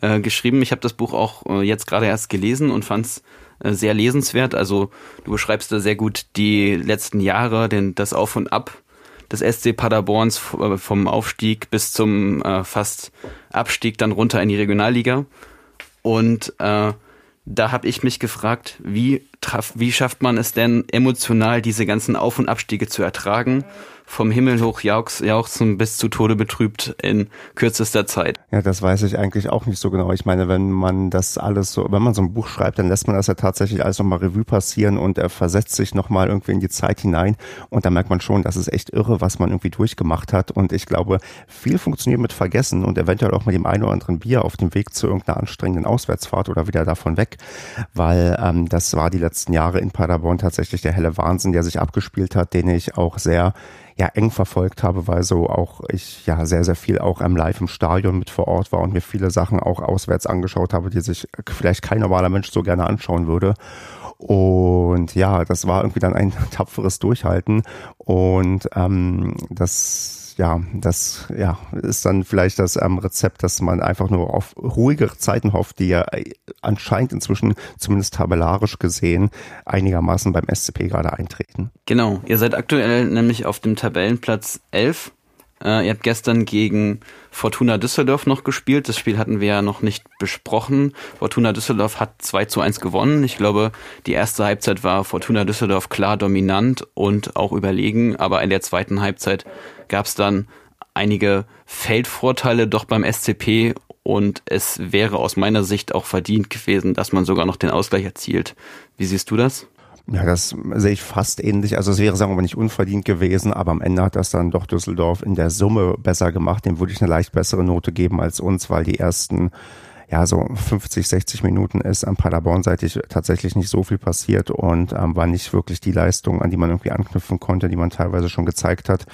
äh, geschrieben. Ich habe das Buch auch äh, jetzt gerade erst gelesen und fand es sehr lesenswert. Also du beschreibst da sehr gut die letzten Jahre, den, das Auf und Ab des SC Paderborns äh, vom Aufstieg bis zum äh, fast Abstieg dann runter in die Regionalliga. Und äh, da habe ich mich gefragt, wie wie schafft man es denn emotional, diese ganzen Auf- und Abstiege zu ertragen? Vom Himmel hoch jauchzen bis zu Tode betrübt in kürzester Zeit. Ja, das weiß ich eigentlich auch nicht so genau. Ich meine, wenn man das alles so, wenn man so ein Buch schreibt, dann lässt man das ja tatsächlich alles nochmal Revue passieren und er versetzt sich nochmal irgendwie in die Zeit hinein und da merkt man schon, das ist echt irre, was man irgendwie durchgemacht hat und ich glaube, viel funktioniert mit Vergessen und eventuell auch mit dem einen oder anderen Bier auf dem Weg zu irgendeiner anstrengenden Auswärtsfahrt oder wieder davon weg, weil ähm, das war die letzten Jahre in Paderborn tatsächlich der helle Wahnsinn, der sich abgespielt hat, den ich auch sehr ja eng verfolgt habe, weil so auch ich ja sehr, sehr viel auch am Live im Stadion mit vor Ort war und mir viele Sachen auch auswärts angeschaut habe, die sich vielleicht kein normaler Mensch so gerne anschauen würde. Und ja, das war irgendwie dann ein tapferes Durchhalten und ähm, das ja, das ja, ist dann vielleicht das ähm, Rezept, dass man einfach nur auf ruhigere Zeiten hofft, die ja äh, anscheinend inzwischen zumindest tabellarisch gesehen einigermaßen beim SCP gerade eintreten. Genau, ihr seid aktuell nämlich auf dem Tabellenplatz 11 äh, ihr habt gestern gegen Fortuna Düsseldorf noch gespielt. Das Spiel hatten wir ja noch nicht besprochen. Fortuna Düsseldorf hat 2 zu 1 gewonnen. Ich glaube, die erste Halbzeit war Fortuna Düsseldorf klar dominant und auch überlegen. Aber in der zweiten Halbzeit gab es dann einige Feldvorteile doch beim SCP und es wäre aus meiner Sicht auch verdient gewesen, dass man sogar noch den Ausgleich erzielt. Wie siehst du das? Ja, das sehe ich fast ähnlich. Also es wäre, sagen wir mal, nicht unverdient gewesen, aber am Ende hat das dann doch Düsseldorf in der Summe besser gemacht. Dem würde ich eine leicht bessere Note geben als uns, weil die ersten ja, so 50, 60 Minuten ist am Paderborn-seitig tatsächlich nicht so viel passiert und ähm, war nicht wirklich die Leistung, an die man irgendwie anknüpfen konnte, die man teilweise schon gezeigt hat.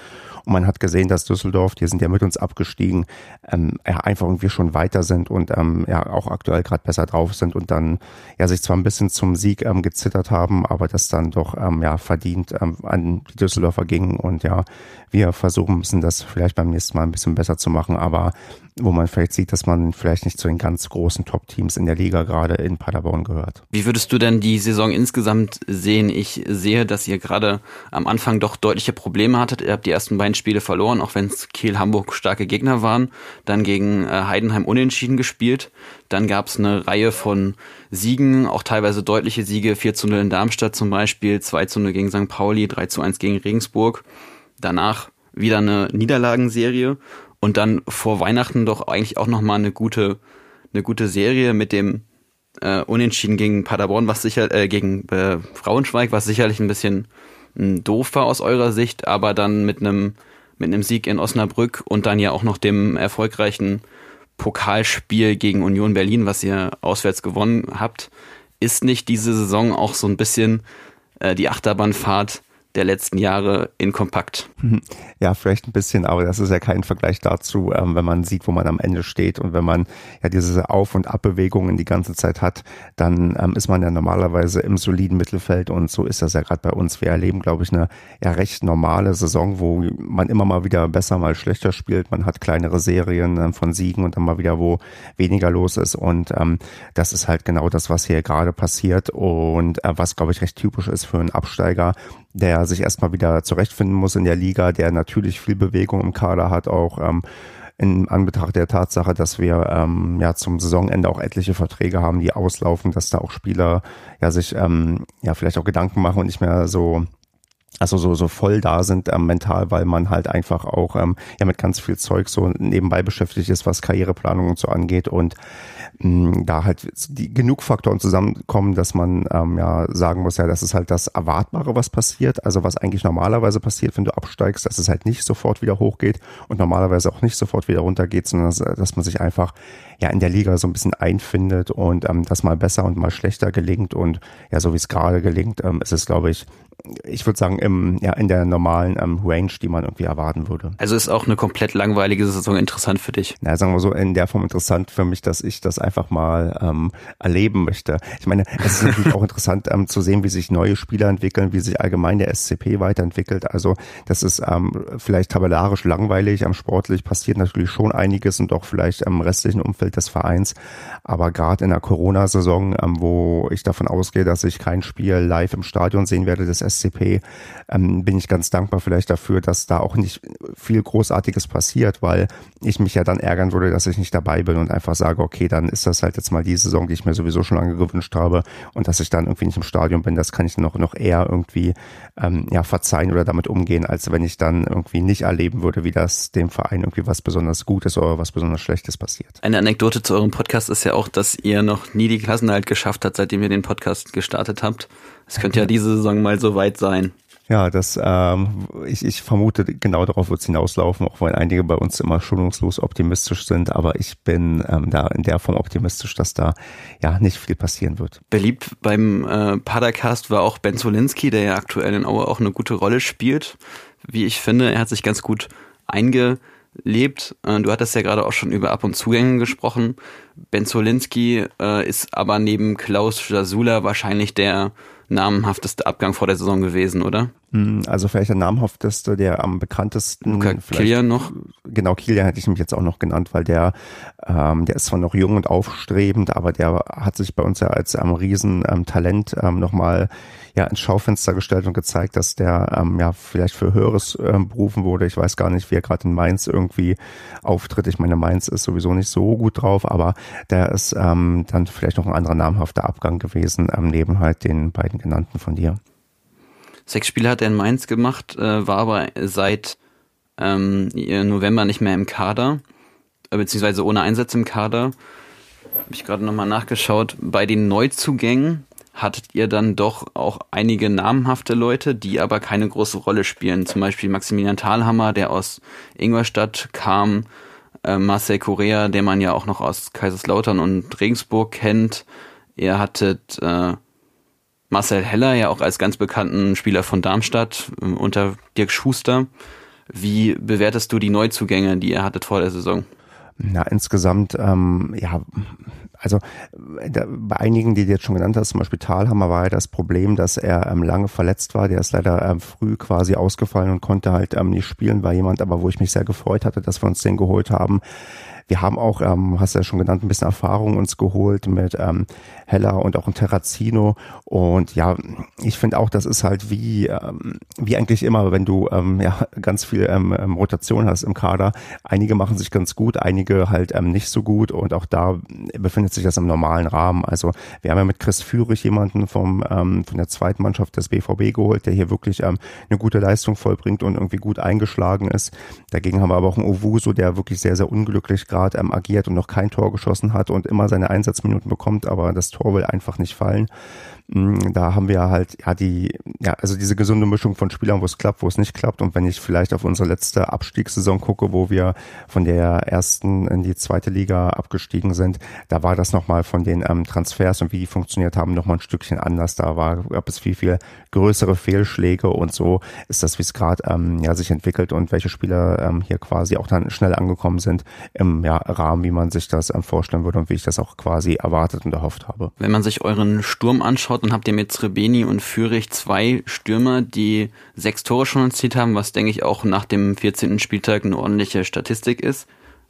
Und man hat gesehen, dass Düsseldorf, die sind ja mit uns abgestiegen, ähm, ja, einfach irgendwie schon weiter sind und ähm, ja auch aktuell gerade besser drauf sind und dann ja sich zwar ein bisschen zum Sieg ähm, gezittert haben, aber das dann doch ähm, ja verdient ähm, an die Düsseldorfer ging und ja, wir versuchen müssen, das vielleicht beim nächsten Mal ein bisschen besser zu machen, aber wo man vielleicht sieht, dass man vielleicht nicht zu den ganz großen Top-Teams in der Liga gerade in Paderborn gehört. Wie würdest du denn die Saison insgesamt sehen? Ich sehe, dass ihr gerade am Anfang doch deutliche Probleme hattet. Ihr habt die ersten beiden Spiele verloren, auch wenn es Kiel, Hamburg starke Gegner waren. Dann gegen äh, Heidenheim unentschieden gespielt. Dann gab es eine Reihe von Siegen, auch teilweise deutliche Siege. 4 zu 0 in Darmstadt zum Beispiel, 2 zu 0 gegen St. Pauli, 3 zu 1 gegen Regensburg. Danach wieder eine Niederlagenserie und dann vor Weihnachten doch eigentlich auch nochmal eine gute, eine gute Serie mit dem äh, Unentschieden gegen Paderborn, was sicher, äh, gegen äh, Frauenschweig, was sicherlich ein bisschen mh, hm, doof war aus eurer Sicht, aber dann mit einem mit einem Sieg in Osnabrück und dann ja auch noch dem erfolgreichen Pokalspiel gegen Union Berlin, was ihr auswärts gewonnen habt, ist nicht diese Saison auch so ein bisschen äh, die Achterbahnfahrt der letzten Jahre in kompakt. Ja, vielleicht ein bisschen, aber das ist ja kein Vergleich dazu, ähm, wenn man sieht, wo man am Ende steht und wenn man ja diese Auf- und Abbewegungen die ganze Zeit hat, dann ähm, ist man ja normalerweise im soliden Mittelfeld und so ist das ja gerade bei uns. Wir erleben, glaube ich, eine ja recht normale Saison, wo man immer mal wieder besser, mal schlechter spielt. Man hat kleinere Serien äh, von Siegen und dann mal wieder, wo weniger los ist und ähm, das ist halt genau das, was hier gerade passiert und äh, was, glaube ich, recht typisch ist für einen Absteiger, der sich erstmal wieder zurechtfinden muss in der Liga, der natürlich viel Bewegung im Kader hat, auch ähm, in Anbetracht der Tatsache, dass wir ähm, ja zum Saisonende auch etliche Verträge haben, die auslaufen, dass da auch Spieler ja sich ähm, ja vielleicht auch Gedanken machen und nicht mehr so also so so voll da sind ähm, mental, weil man halt einfach auch ähm, ja mit ganz viel Zeug so nebenbei beschäftigt ist, was Karriereplanung und so angeht und mh, da halt die genug Faktoren zusammenkommen, dass man ähm, ja sagen muss, ja, das ist halt das Erwartbare, was passiert. Also was eigentlich normalerweise passiert, wenn du absteigst, dass es halt nicht sofort wieder hochgeht und normalerweise auch nicht sofort wieder runtergeht, sondern dass, dass man sich einfach ja in der Liga so ein bisschen einfindet und ähm, das mal besser und mal schlechter gelingt und ja, so wie es gerade gelingt, ähm, ist es, glaube ich, ich würde sagen, im, ja, in der normalen ähm, Range, die man irgendwie erwarten würde. Also ist auch eine komplett langweilige Saison interessant für dich? Na, sagen wir so, in der Form interessant für mich, dass ich das einfach mal ähm, erleben möchte. Ich meine, es ist natürlich auch interessant ähm, zu sehen, wie sich neue Spieler entwickeln, wie sich allgemein der SCP weiterentwickelt. Also das ist ähm, vielleicht tabellarisch langweilig, am sportlich passiert natürlich schon einiges und auch vielleicht im restlichen Umfeld des Vereins. Aber gerade in der Corona-Saison, ähm, wo ich davon ausgehe, dass ich kein Spiel live im Stadion sehen werde des SCP, ähm, bin ich ganz dankbar vielleicht dafür, dass da auch nicht viel Großartiges passiert, weil ich mich ja dann ärgern würde, dass ich nicht dabei bin und einfach sage, okay, dann ist das halt jetzt mal die Saison, die ich mir sowieso schon lange gewünscht habe und dass ich dann irgendwie nicht im Stadion bin, das kann ich noch, noch eher irgendwie ähm, ja, verzeihen oder damit umgehen, als wenn ich dann irgendwie nicht erleben würde, wie das dem Verein irgendwie was besonders Gutes oder was besonders Schlechtes passiert. Eine Anekdote zu eurem Podcast ist ja auch, dass ihr noch nie die Klassenhalt geschafft habt, seitdem ihr den Podcast gestartet habt. Es könnte ja diese Saison mal so weit sein. Ja, das, ähm, ich, ich vermute, genau darauf wird es hinauslaufen, auch weil einige bei uns immer schonungslos optimistisch sind. Aber ich bin ähm, da in der Form optimistisch, dass da ja nicht viel passieren wird. Beliebt beim äh, Padercast war auch Ben Zolinski, der ja aktuell in Aue auch eine gute Rolle spielt. Wie ich finde, er hat sich ganz gut eingelebt. Äh, du hattest ja gerade auch schon über Ab- und Zugänge gesprochen. Ben Zolinski äh, ist aber neben Klaus Jasula wahrscheinlich der namenhafteste Abgang vor der Saison gewesen, oder? Hm, also vielleicht der namhafteste, der am bekanntesten. Luca Kilian noch? Genau, Kilian hätte ich mich jetzt auch noch genannt, weil der, ähm, der ist zwar noch jung und aufstrebend, aber der hat sich bei uns ja als ähm, Riesentalent ähm, nochmal ja, ins Schaufenster gestellt und gezeigt, dass der ähm, ja vielleicht für Höheres ähm, berufen wurde. Ich weiß gar nicht, wie er gerade in Mainz irgendwie auftritt. Ich meine, Mainz ist sowieso nicht so gut drauf, aber der ist ähm, dann vielleicht noch ein anderer namhafter Abgang gewesen, ähm, neben halt den beiden genannten von dir. Sechs Spiele hat er in Mainz gemacht, äh, war aber seit ähm, November nicht mehr im Kader, äh, beziehungsweise ohne Einsatz im Kader. Habe ich gerade nochmal nachgeschaut. Bei den Neuzugängen hattet ihr dann doch auch einige namhafte Leute, die aber keine große Rolle spielen. Zum Beispiel Maximilian Thalhammer, der aus Ingolstadt kam, äh, Marcel Correa, den man ja auch noch aus Kaiserslautern und Regensburg kennt. Ihr hattet äh, Marcel Heller, ja auch als ganz bekannten Spieler von Darmstadt äh, unter Dirk Schuster. Wie bewertest du die Neuzugänge, die ihr hattet vor der Saison? Na, insgesamt, ähm, ja, also da, bei einigen, die du jetzt schon genannt hast, zum Beispiel Thalhammer war ja das Problem, dass er ähm, lange verletzt war. Der ist leider ähm, früh quasi ausgefallen und konnte halt ähm, nicht spielen. War jemand, aber wo ich mich sehr gefreut hatte, dass wir uns den geholt haben. Wir haben auch, ähm, hast du ja schon genannt, ein bisschen Erfahrung uns geholt mit ähm, Heller und auch ein Terrazino. Und ja, ich finde auch, das ist halt wie, ähm, wie eigentlich immer, wenn du ähm, ja ganz viel ähm, ähm, Rotation hast im Kader. Einige machen sich ganz gut, einige halt ähm, nicht so gut. Und auch da befindet sich das im normalen Rahmen. Also wir haben ja mit Chris Führig jemanden vom, ähm, von der zweiten Mannschaft des BVB geholt, der hier wirklich ähm, eine gute Leistung vollbringt und irgendwie gut eingeschlagen ist. Dagegen haben wir aber auch einen Owusu, der wirklich sehr, sehr unglücklich gerade Grad ähm, agiert und noch kein Tor geschossen hat und immer seine Einsatzminuten bekommt, aber das Tor will einfach nicht fallen. Mm, da haben wir halt ja die, ja, also diese gesunde Mischung von Spielern, wo es klappt, wo es nicht klappt. Und wenn ich vielleicht auf unsere letzte Abstiegssaison gucke, wo wir von der ersten in die zweite Liga abgestiegen sind, da war das nochmal von den ähm, Transfers und wie die funktioniert haben, nochmal ein Stückchen anders. Da war, gab es viel, viel größere Fehlschläge und so ist das, wie es gerade ähm, ja, sich entwickelt und welche Spieler ähm, hier quasi auch dann schnell angekommen sind im ja, Rahmen, wie man sich das ähm, vorstellen würde und wie ich das auch quasi erwartet und erhofft habe. Wenn man sich euren Sturm anschaut, dann habt ihr mit Srebeni und Fürich zwei Stürmer, die sechs Tore schon erzielt haben, was denke ich auch nach dem 14. Spieltag eine ordentliche Statistik ist.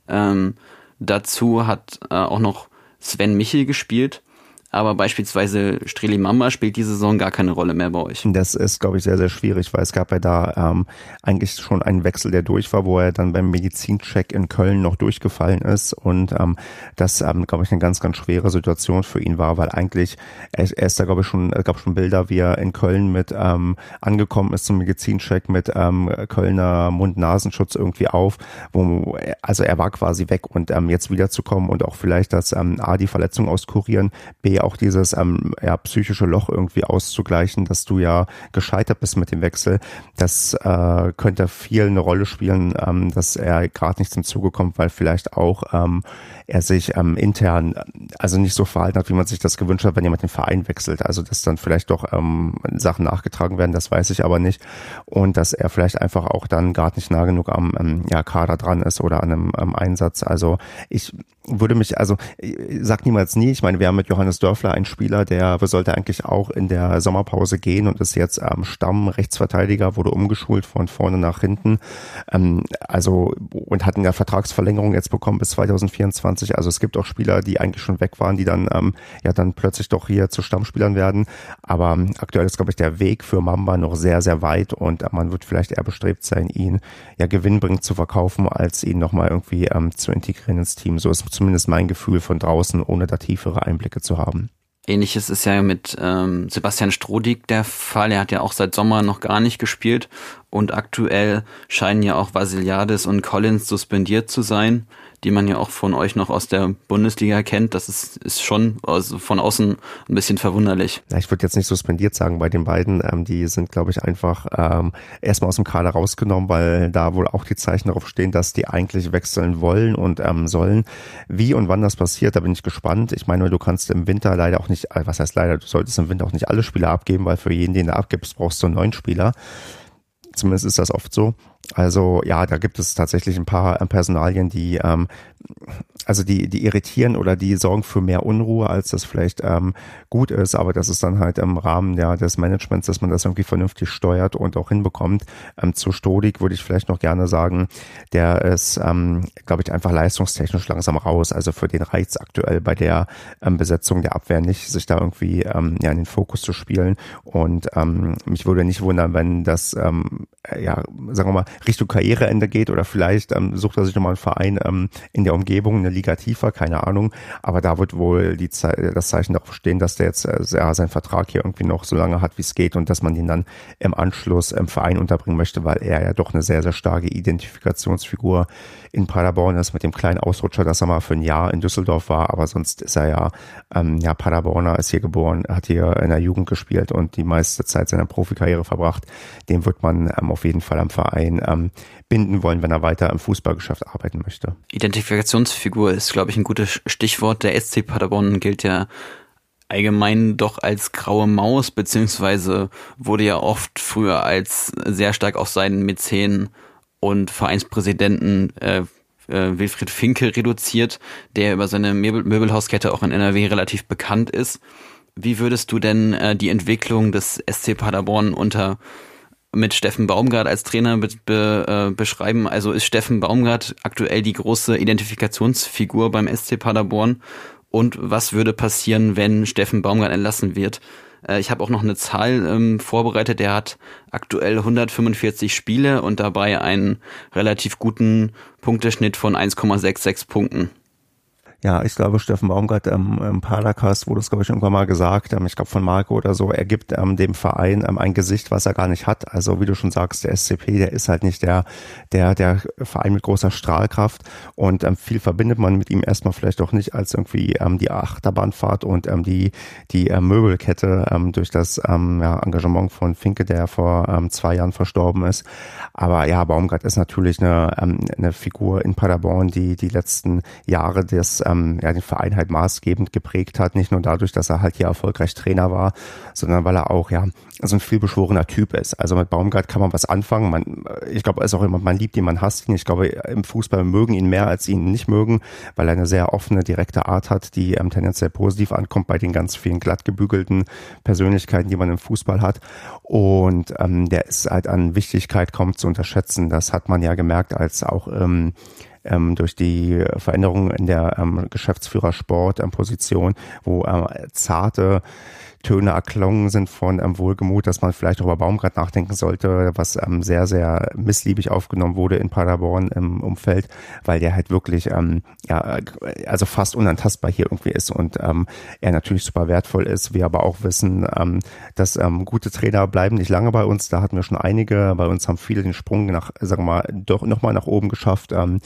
Ähm, dazu hat äh, auch noch Sven Michel gespielt aber beispielsweise Streli Mamba spielt diese Saison gar keine Rolle mehr bei euch. Das ist, glaube ich, sehr, sehr schwierig, weil es gab ja da ähm, eigentlich schon einen Wechsel, der durch war, wo er dann beim Medizincheck in Köln noch durchgefallen ist und ähm, das, ähm, glaube ich, eine ganz, ganz schwere Situation für ihn war, weil eigentlich, er, er ist da, glaube ich, schon, es gab schon Bilder, wie er in Köln mit ähm, angekommen ist zum Medizincheck mit ähm, Kölner Mund-Nasenschutz irgendwie auf, wo, also er war quasi weg und ähm, jetzt wiederzukommen und auch vielleicht das ähm, A, die Verletzung auskurieren, B, auch dieses ähm, ja, psychische Loch irgendwie auszugleichen, dass du ja gescheitert bist mit dem Wechsel. Das äh, könnte viel eine Rolle spielen, ähm, dass er gerade nicht zum Zuge kommt, weil vielleicht auch ähm, er sich ähm, intern also nicht so verhalten hat, wie man sich das gewünscht hat, wenn jemand den Verein wechselt. Also dass dann vielleicht doch ähm, Sachen nachgetragen werden, das weiß ich aber nicht. Und dass er vielleicht einfach auch dann gerade nicht nah genug am ähm, ja, Kader dran ist oder an einem ähm, Einsatz. Also ich würde mich, also sag niemals nie. Ich meine, wir haben mit Johannes Dörfler einen Spieler, der sollte eigentlich auch in der Sommerpause gehen und ist jetzt am Stamm Rechtsverteidiger, wurde umgeschult von vorne nach hinten. Ähm, also und hat eine Vertragsverlängerung jetzt bekommen bis 2024 U21. Also es gibt auch Spieler, die eigentlich schon weg waren, die dann ähm, ja dann plötzlich doch hier zu Stammspielern werden. Aber ähm, aktuell ist, glaube ich, der Weg für Mamba noch sehr, sehr weit und äh, man wird vielleicht eher bestrebt sein, ihn ja gewinnbringend zu verkaufen, als ihn nochmal irgendwie ähm, zu integrieren ins Team. So ist zumindest mein Gefühl von draußen, ohne da tiefere Einblicke zu haben. Ähnliches ist ja mit ähm, Sebastian Strodig der Fall. Er hat ja auch seit Sommer noch gar nicht gespielt und aktuell scheinen ja auch Vasiliades und Collins suspendiert zu sein die man ja auch von euch noch aus der Bundesliga kennt. Das ist, ist schon also von außen ein bisschen verwunderlich. Ich würde jetzt nicht suspendiert sagen bei den beiden. Ähm, die sind, glaube ich, einfach ähm, erstmal aus dem Kader rausgenommen, weil da wohl auch die Zeichen darauf stehen, dass die eigentlich wechseln wollen und ähm, sollen. Wie und wann das passiert, da bin ich gespannt. Ich meine, du kannst im Winter leider auch nicht, äh, was heißt leider, du solltest im Winter auch nicht alle Spieler abgeben, weil für jeden, den du abgibst, brauchst du einen neuen Spieler. Zumindest ist das oft so. Also ja, da gibt es tatsächlich ein paar äh, Personalien, die ähm, also die, die irritieren oder die sorgen für mehr Unruhe, als das vielleicht ähm, gut ist. Aber das ist dann halt im Rahmen ja, des Managements, dass man das irgendwie vernünftig steuert und auch hinbekommt. Ähm, zu Stodik würde ich vielleicht noch gerne sagen, der ist, ähm, glaube ich, einfach leistungstechnisch langsam raus. Also für den Reiz aktuell bei der ähm, Besetzung der Abwehr nicht, sich da irgendwie ähm, ja, in den Fokus zu spielen. Und ähm, mich würde nicht wundern, wenn das, ähm, ja, sagen wir mal, Richtung Karriereende geht oder vielleicht ähm, sucht er sich nochmal einen Verein ähm, in der Umgebung, eine Liga tiefer, keine Ahnung. Aber da wird wohl die Ze das Zeichen darauf stehen, dass der jetzt äh, seinen Vertrag hier irgendwie noch so lange hat, wie es geht und dass man ihn dann im Anschluss im Verein unterbringen möchte, weil er ja doch eine sehr, sehr starke Identifikationsfigur in Paderborn ist mit dem kleinen Ausrutscher, dass er mal für ein Jahr in Düsseldorf war, aber sonst ist er ja, ähm, ja Paderborner, ist hier geboren, hat hier in der Jugend gespielt und die meiste Zeit seiner Profikarriere verbracht. Dem wird man ähm, auf jeden Fall am Verein ähm, binden wollen, wenn er weiter im Fußballgeschäft arbeiten möchte. Identifikationsfigur ist, glaube ich, ein gutes Stichwort. Der SC Paderborn gilt ja allgemein doch als graue Maus, beziehungsweise wurde ja oft früher als sehr stark auf seinen Mäzen und Vereinspräsidenten äh, äh, Wilfried Finke reduziert, der über seine Möbel Möbelhauskette auch in NRW relativ bekannt ist. Wie würdest du denn äh, die Entwicklung des SC Paderborn unter mit Steffen Baumgart als Trainer be, be, äh, beschreiben? Also ist Steffen Baumgart aktuell die große Identifikationsfigur beim SC Paderborn? Und was würde passieren, wenn Steffen Baumgart entlassen wird? Äh, ich habe auch noch eine Zahl ähm, vorbereitet. Der hat aktuell 145 Spiele und dabei einen relativ guten Punkteschnitt von 1,66 Punkten. Ja, ich glaube, Steffen Baumgart ähm, im Padercast wurde es, glaube ich, irgendwann mal gesagt, ähm, ich glaube von Marco oder so, er gibt ähm, dem Verein ähm, ein Gesicht, was er gar nicht hat. Also wie du schon sagst, der SCP, der ist halt nicht der, der, der Verein mit großer Strahlkraft und ähm, viel verbindet man mit ihm erstmal vielleicht auch nicht als irgendwie ähm, die Achterbahnfahrt und ähm, die, die ähm, Möbelkette ähm, durch das ähm, ja, Engagement von Finke, der vor ähm, zwei Jahren verstorben ist. Aber ja, Baumgart ist natürlich eine, ähm, eine Figur in Paderborn, die die letzten Jahre des ähm, ja, den Verein halt maßgebend geprägt hat. Nicht nur dadurch, dass er halt hier erfolgreich Trainer war, sondern weil er auch ja so ein vielbeschworener Typ ist. Also mit Baumgart kann man was anfangen. Man, ich glaube, er ist auch immer, man liebt ihn, man hasst ihn. Ich glaube, im Fußball mögen ihn mehr, als ihn nicht mögen, weil er eine sehr offene, direkte Art hat, die ähm, tendenziell positiv ankommt bei den ganz vielen glattgebügelten Persönlichkeiten, die man im Fußball hat. Und ähm, der ist halt an Wichtigkeit kaum zu unterschätzen. Das hat man ja gemerkt, als auch ähm, ähm, durch die Veränderungen in der ähm, Geschäftsführersport-Position, wo ähm, zarte Töne erklungen sind von ähm, Wohlgemut, dass man vielleicht auch über Baumgart nachdenken sollte, was ähm, sehr, sehr missliebig aufgenommen wurde in Paderborn im Umfeld, weil der halt wirklich, ähm, ja, also fast unantastbar hier irgendwie ist und ähm, er natürlich super wertvoll ist. Wir aber auch wissen, ähm, dass ähm, gute Trainer bleiben nicht lange bei uns. Da hatten wir schon einige. Bei uns haben viele den Sprung nach, sagen wir mal, doch nochmal nach oben geschafft. Ähm,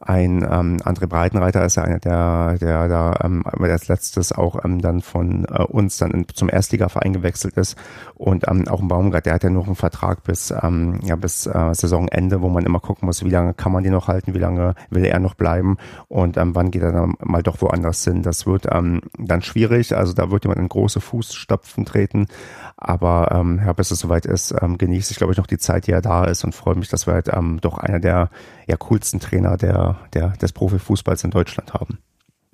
ein ähm, André Breitenreiter ist ja einer, der, der da ähm, als letztes auch ähm, dann von äh, uns dann in, zum Erstligaverein gewechselt ist. Und ähm, auch ein Baumgart, der hat ja noch einen Vertrag bis, ähm, ja, bis äh, Saisonende, wo man immer gucken muss, wie lange kann man den noch halten, wie lange will er noch bleiben und ähm, wann geht er dann mal doch woanders hin. Das wird ähm, dann schwierig. Also da wird jemand in große Fußstapfen treten. Aber ähm, ja, bis es soweit ist, ähm, genieße ich, glaube ich, noch die Zeit, die er da ist und freue mich, dass wir halt ähm, doch einer der ja, coolsten Trainer der, der, des Profifußballs in Deutschland haben.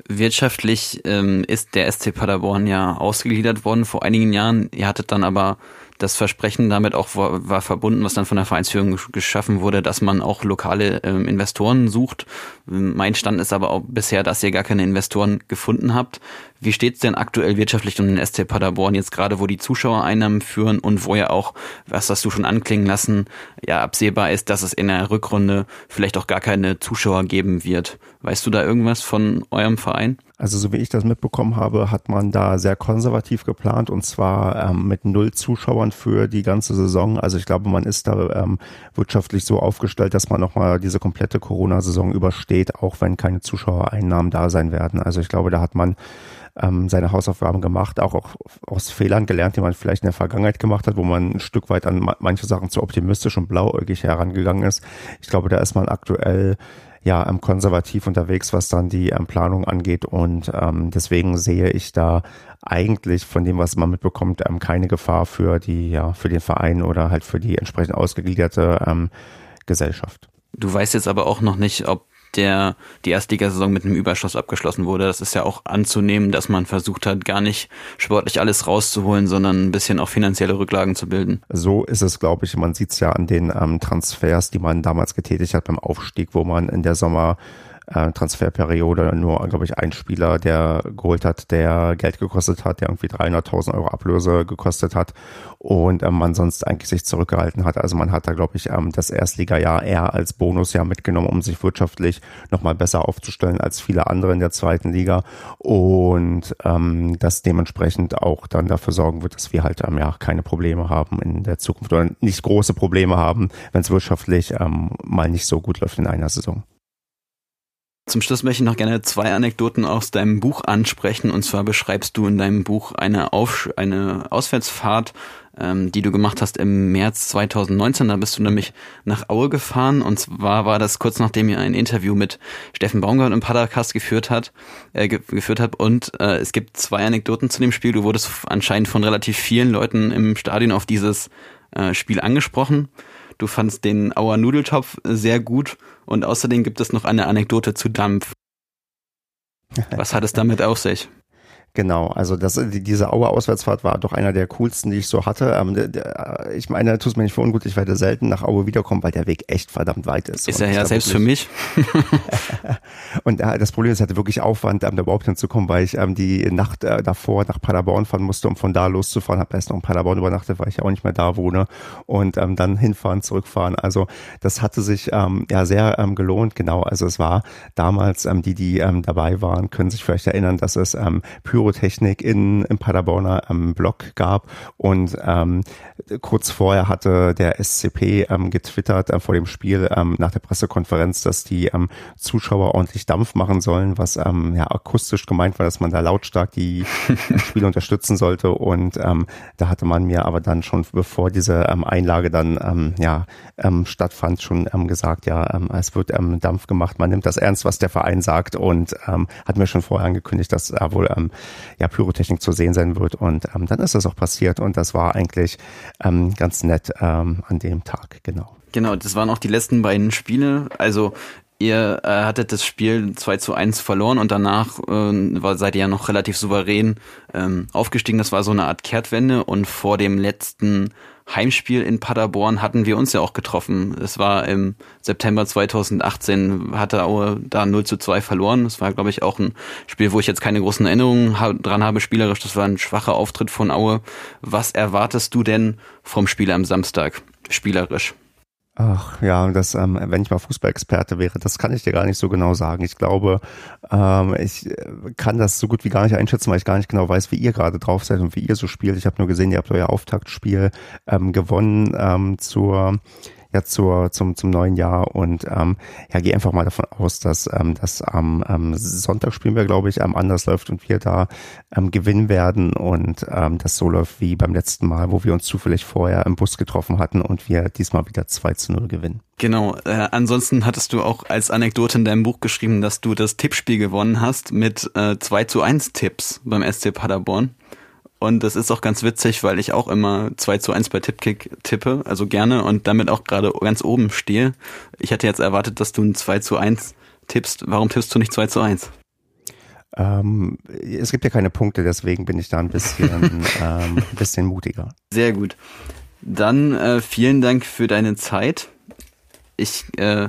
Wirtschaftlich ähm, ist der SC Paderborn ja ausgegliedert worden vor einigen Jahren. Ihr hattet dann aber das Versprechen damit auch war, war verbunden, was dann von der Vereinsführung geschaffen wurde, dass man auch lokale ähm, Investoren sucht. Mein Stand ist aber auch bisher, dass ihr gar keine Investoren gefunden habt. Wie steht es denn aktuell wirtschaftlich um den SC Paderborn jetzt gerade, wo die Zuschauereinnahmen führen und wo ja auch, was hast du schon anklingen lassen, ja absehbar ist, dass es in der Rückrunde vielleicht auch gar keine Zuschauer geben wird? Weißt du da irgendwas von eurem Verein? Also so wie ich das mitbekommen habe, hat man da sehr konservativ geplant und zwar ähm, mit null Zuschauern für die ganze Saison. Also ich glaube, man ist da ähm, wirtschaftlich so aufgestellt, dass man nochmal diese komplette Corona-Saison übersteht, auch wenn keine Zuschauereinnahmen da sein werden. Also ich glaube, da hat man ähm, seine Hausaufgaben gemacht, auch, auch aus Fehlern gelernt, die man vielleicht in der Vergangenheit gemacht hat, wo man ein Stück weit an manche Sachen zu optimistisch und blauäugig herangegangen ist. Ich glaube, da ist man aktuell ja ähm, konservativ unterwegs, was dann die ähm, Planung angeht. Und ähm, deswegen sehe ich da eigentlich von dem, was man mitbekommt, ähm, keine Gefahr für die, ja, für den Verein oder halt für die entsprechend ausgegliederte ähm, Gesellschaft. Du weißt jetzt aber auch noch nicht, ob der die Erstligasaison mit einem Überschuss abgeschlossen wurde. Das ist ja auch anzunehmen, dass man versucht hat, gar nicht sportlich alles rauszuholen, sondern ein bisschen auch finanzielle Rücklagen zu bilden. So ist es, glaube ich. Man sieht es ja an den ähm, Transfers, die man damals getätigt hat beim Aufstieg, wo man in der Sommer äh, Transferperiode nur, glaube ich, ein Spieler, der geholt hat, der Geld gekostet hat, der irgendwie 300.000 Euro Ablöse gekostet hat und ähm, man sonst eigentlich sich zurückgehalten hat. Also man hat da, glaube ich, ähm, das Erstligajahr eher als Bonusjahr mitgenommen, um sich wirtschaftlich nochmal besser aufzustellen als viele andere in der zweiten Liga und ähm, das dementsprechend auch dann dafür sorgen wird, dass wir halt ähm, ja keine Probleme haben in der Zukunft oder nicht große Probleme haben, wenn es wirtschaftlich ähm, mal nicht so gut läuft in einer Saison. Zum Schluss möchte ich noch gerne zwei Anekdoten aus deinem Buch ansprechen. Und zwar beschreibst du in deinem Buch eine, Auf eine Auswärtsfahrt, ähm, die du gemacht hast im März 2019. Da bist du nämlich nach Aue gefahren. Und zwar war das kurz nachdem ihr ein Interview mit Steffen Baumgart im Padercast geführt hat, äh, ge geführt habt. Und äh, es gibt zwei Anekdoten zu dem Spiel. Du wurdest anscheinend von relativ vielen Leuten im Stadion auf dieses äh, Spiel angesprochen. Du fandst den Auer Nudeltopf sehr gut und außerdem gibt es noch eine Anekdote zu Dampf. Was hat es damit auf sich? Genau, also das, diese Auer Auswärtsfahrt war doch einer der coolsten, die ich so hatte. Ähm, ich meine, tut mir nicht für ungut, ich werde selten nach Aue wiederkommen, weil der Weg echt verdammt weit ist. Ist er ja selbst für mich. und äh, das Problem ist, ich hatte wirklich Aufwand, ähm, da überhaupt hinzukommen, weil ich ähm, die Nacht äh, davor nach Paderborn fahren musste, um von da loszufahren. Habe erst noch in Paderborn übernachtet, weil ich ja auch nicht mehr da wohne. Und ähm, dann hinfahren, zurückfahren. Also das hatte sich ähm, ja sehr ähm, gelohnt. Genau, also es war damals, ähm, die, die ähm, dabei waren, können sich vielleicht erinnern, dass es ähm, Pyro Pyrotechnik in, im Paderborner ähm, Blog gab. Und ähm, kurz vorher hatte der SCP ähm, getwittert äh, vor dem Spiel ähm, nach der Pressekonferenz, dass die ähm, Zuschauer ordentlich Dampf machen sollen, was ähm, ja akustisch gemeint war, dass man da lautstark die Spiele unterstützen sollte. Und ähm, da hatte man mir aber dann schon, bevor diese ähm, Einlage dann ähm, ja ähm, stattfand, schon ähm, gesagt, ja, ähm, es wird ähm, Dampf gemacht, man nimmt das ernst, was der Verein sagt und ähm, hat mir schon vorher angekündigt, dass da wohl ähm, ja, Pyrotechnik zu sehen sein wird. Und ähm, dann ist das auch passiert und das war eigentlich ähm, ganz nett ähm, an dem Tag, genau. Genau, das waren auch die letzten beiden Spiele. Also ihr äh, hattet das Spiel 2 zu 1 verloren und danach äh, war, seid ihr ja noch relativ souverän ähm, aufgestiegen. Das war so eine Art Kehrtwende und vor dem letzten Heimspiel in Paderborn hatten wir uns ja auch getroffen. Es war im September 2018, hatte Aue da 0 zu 2 verloren. Das war, glaube ich, auch ein Spiel, wo ich jetzt keine großen Erinnerungen dran habe, spielerisch. Das war ein schwacher Auftritt von Aue. Was erwartest du denn vom Spiel am Samstag, spielerisch? Ach ja, das, ähm, wenn ich mal Fußballexperte wäre, das kann ich dir gar nicht so genau sagen. Ich glaube, ähm, ich äh, kann das so gut wie gar nicht einschätzen, weil ich gar nicht genau weiß, wie ihr gerade drauf seid und wie ihr so spielt. Ich habe nur gesehen, ihr habt euer Auftaktspiel ähm, gewonnen ähm, zur ja zur, zum, zum neuen Jahr und ähm, ja, gehe einfach mal davon aus, dass ähm, das am ähm, Sonntag spielen wir, glaube ich, ähm, anders läuft und wir da ähm, gewinnen werden und ähm, das so läuft wie beim letzten Mal, wo wir uns zufällig vorher im Bus getroffen hatten und wir diesmal wieder 2 zu 0 gewinnen. Genau, äh, ansonsten hattest du auch als Anekdote in deinem Buch geschrieben, dass du das Tippspiel gewonnen hast mit äh, 2 zu 1 Tipps beim SC Paderborn. Und das ist auch ganz witzig, weil ich auch immer 2 zu 1 bei Tippkick tippe, also gerne und damit auch gerade ganz oben stehe. Ich hätte jetzt erwartet, dass du ein 2 zu 1 tippst. Warum tippst du nicht 2 zu 1? Ähm, es gibt ja keine Punkte, deswegen bin ich da ein bisschen, ähm, ein bisschen mutiger. Sehr gut. Dann äh, vielen Dank für deine Zeit. Ich äh,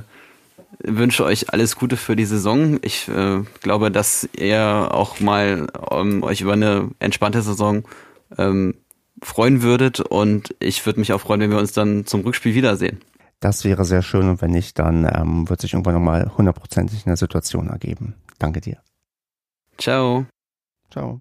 wünsche euch alles Gute für die Saison. Ich äh, glaube, dass ihr auch mal ähm, euch über eine entspannte Saison ähm, freuen würdet und ich würde mich auch freuen, wenn wir uns dann zum Rückspiel wiedersehen. Das wäre sehr schön und wenn nicht, dann ähm, wird sich irgendwann nochmal hundertprozentig eine Situation ergeben. Danke dir. Ciao. Ciao.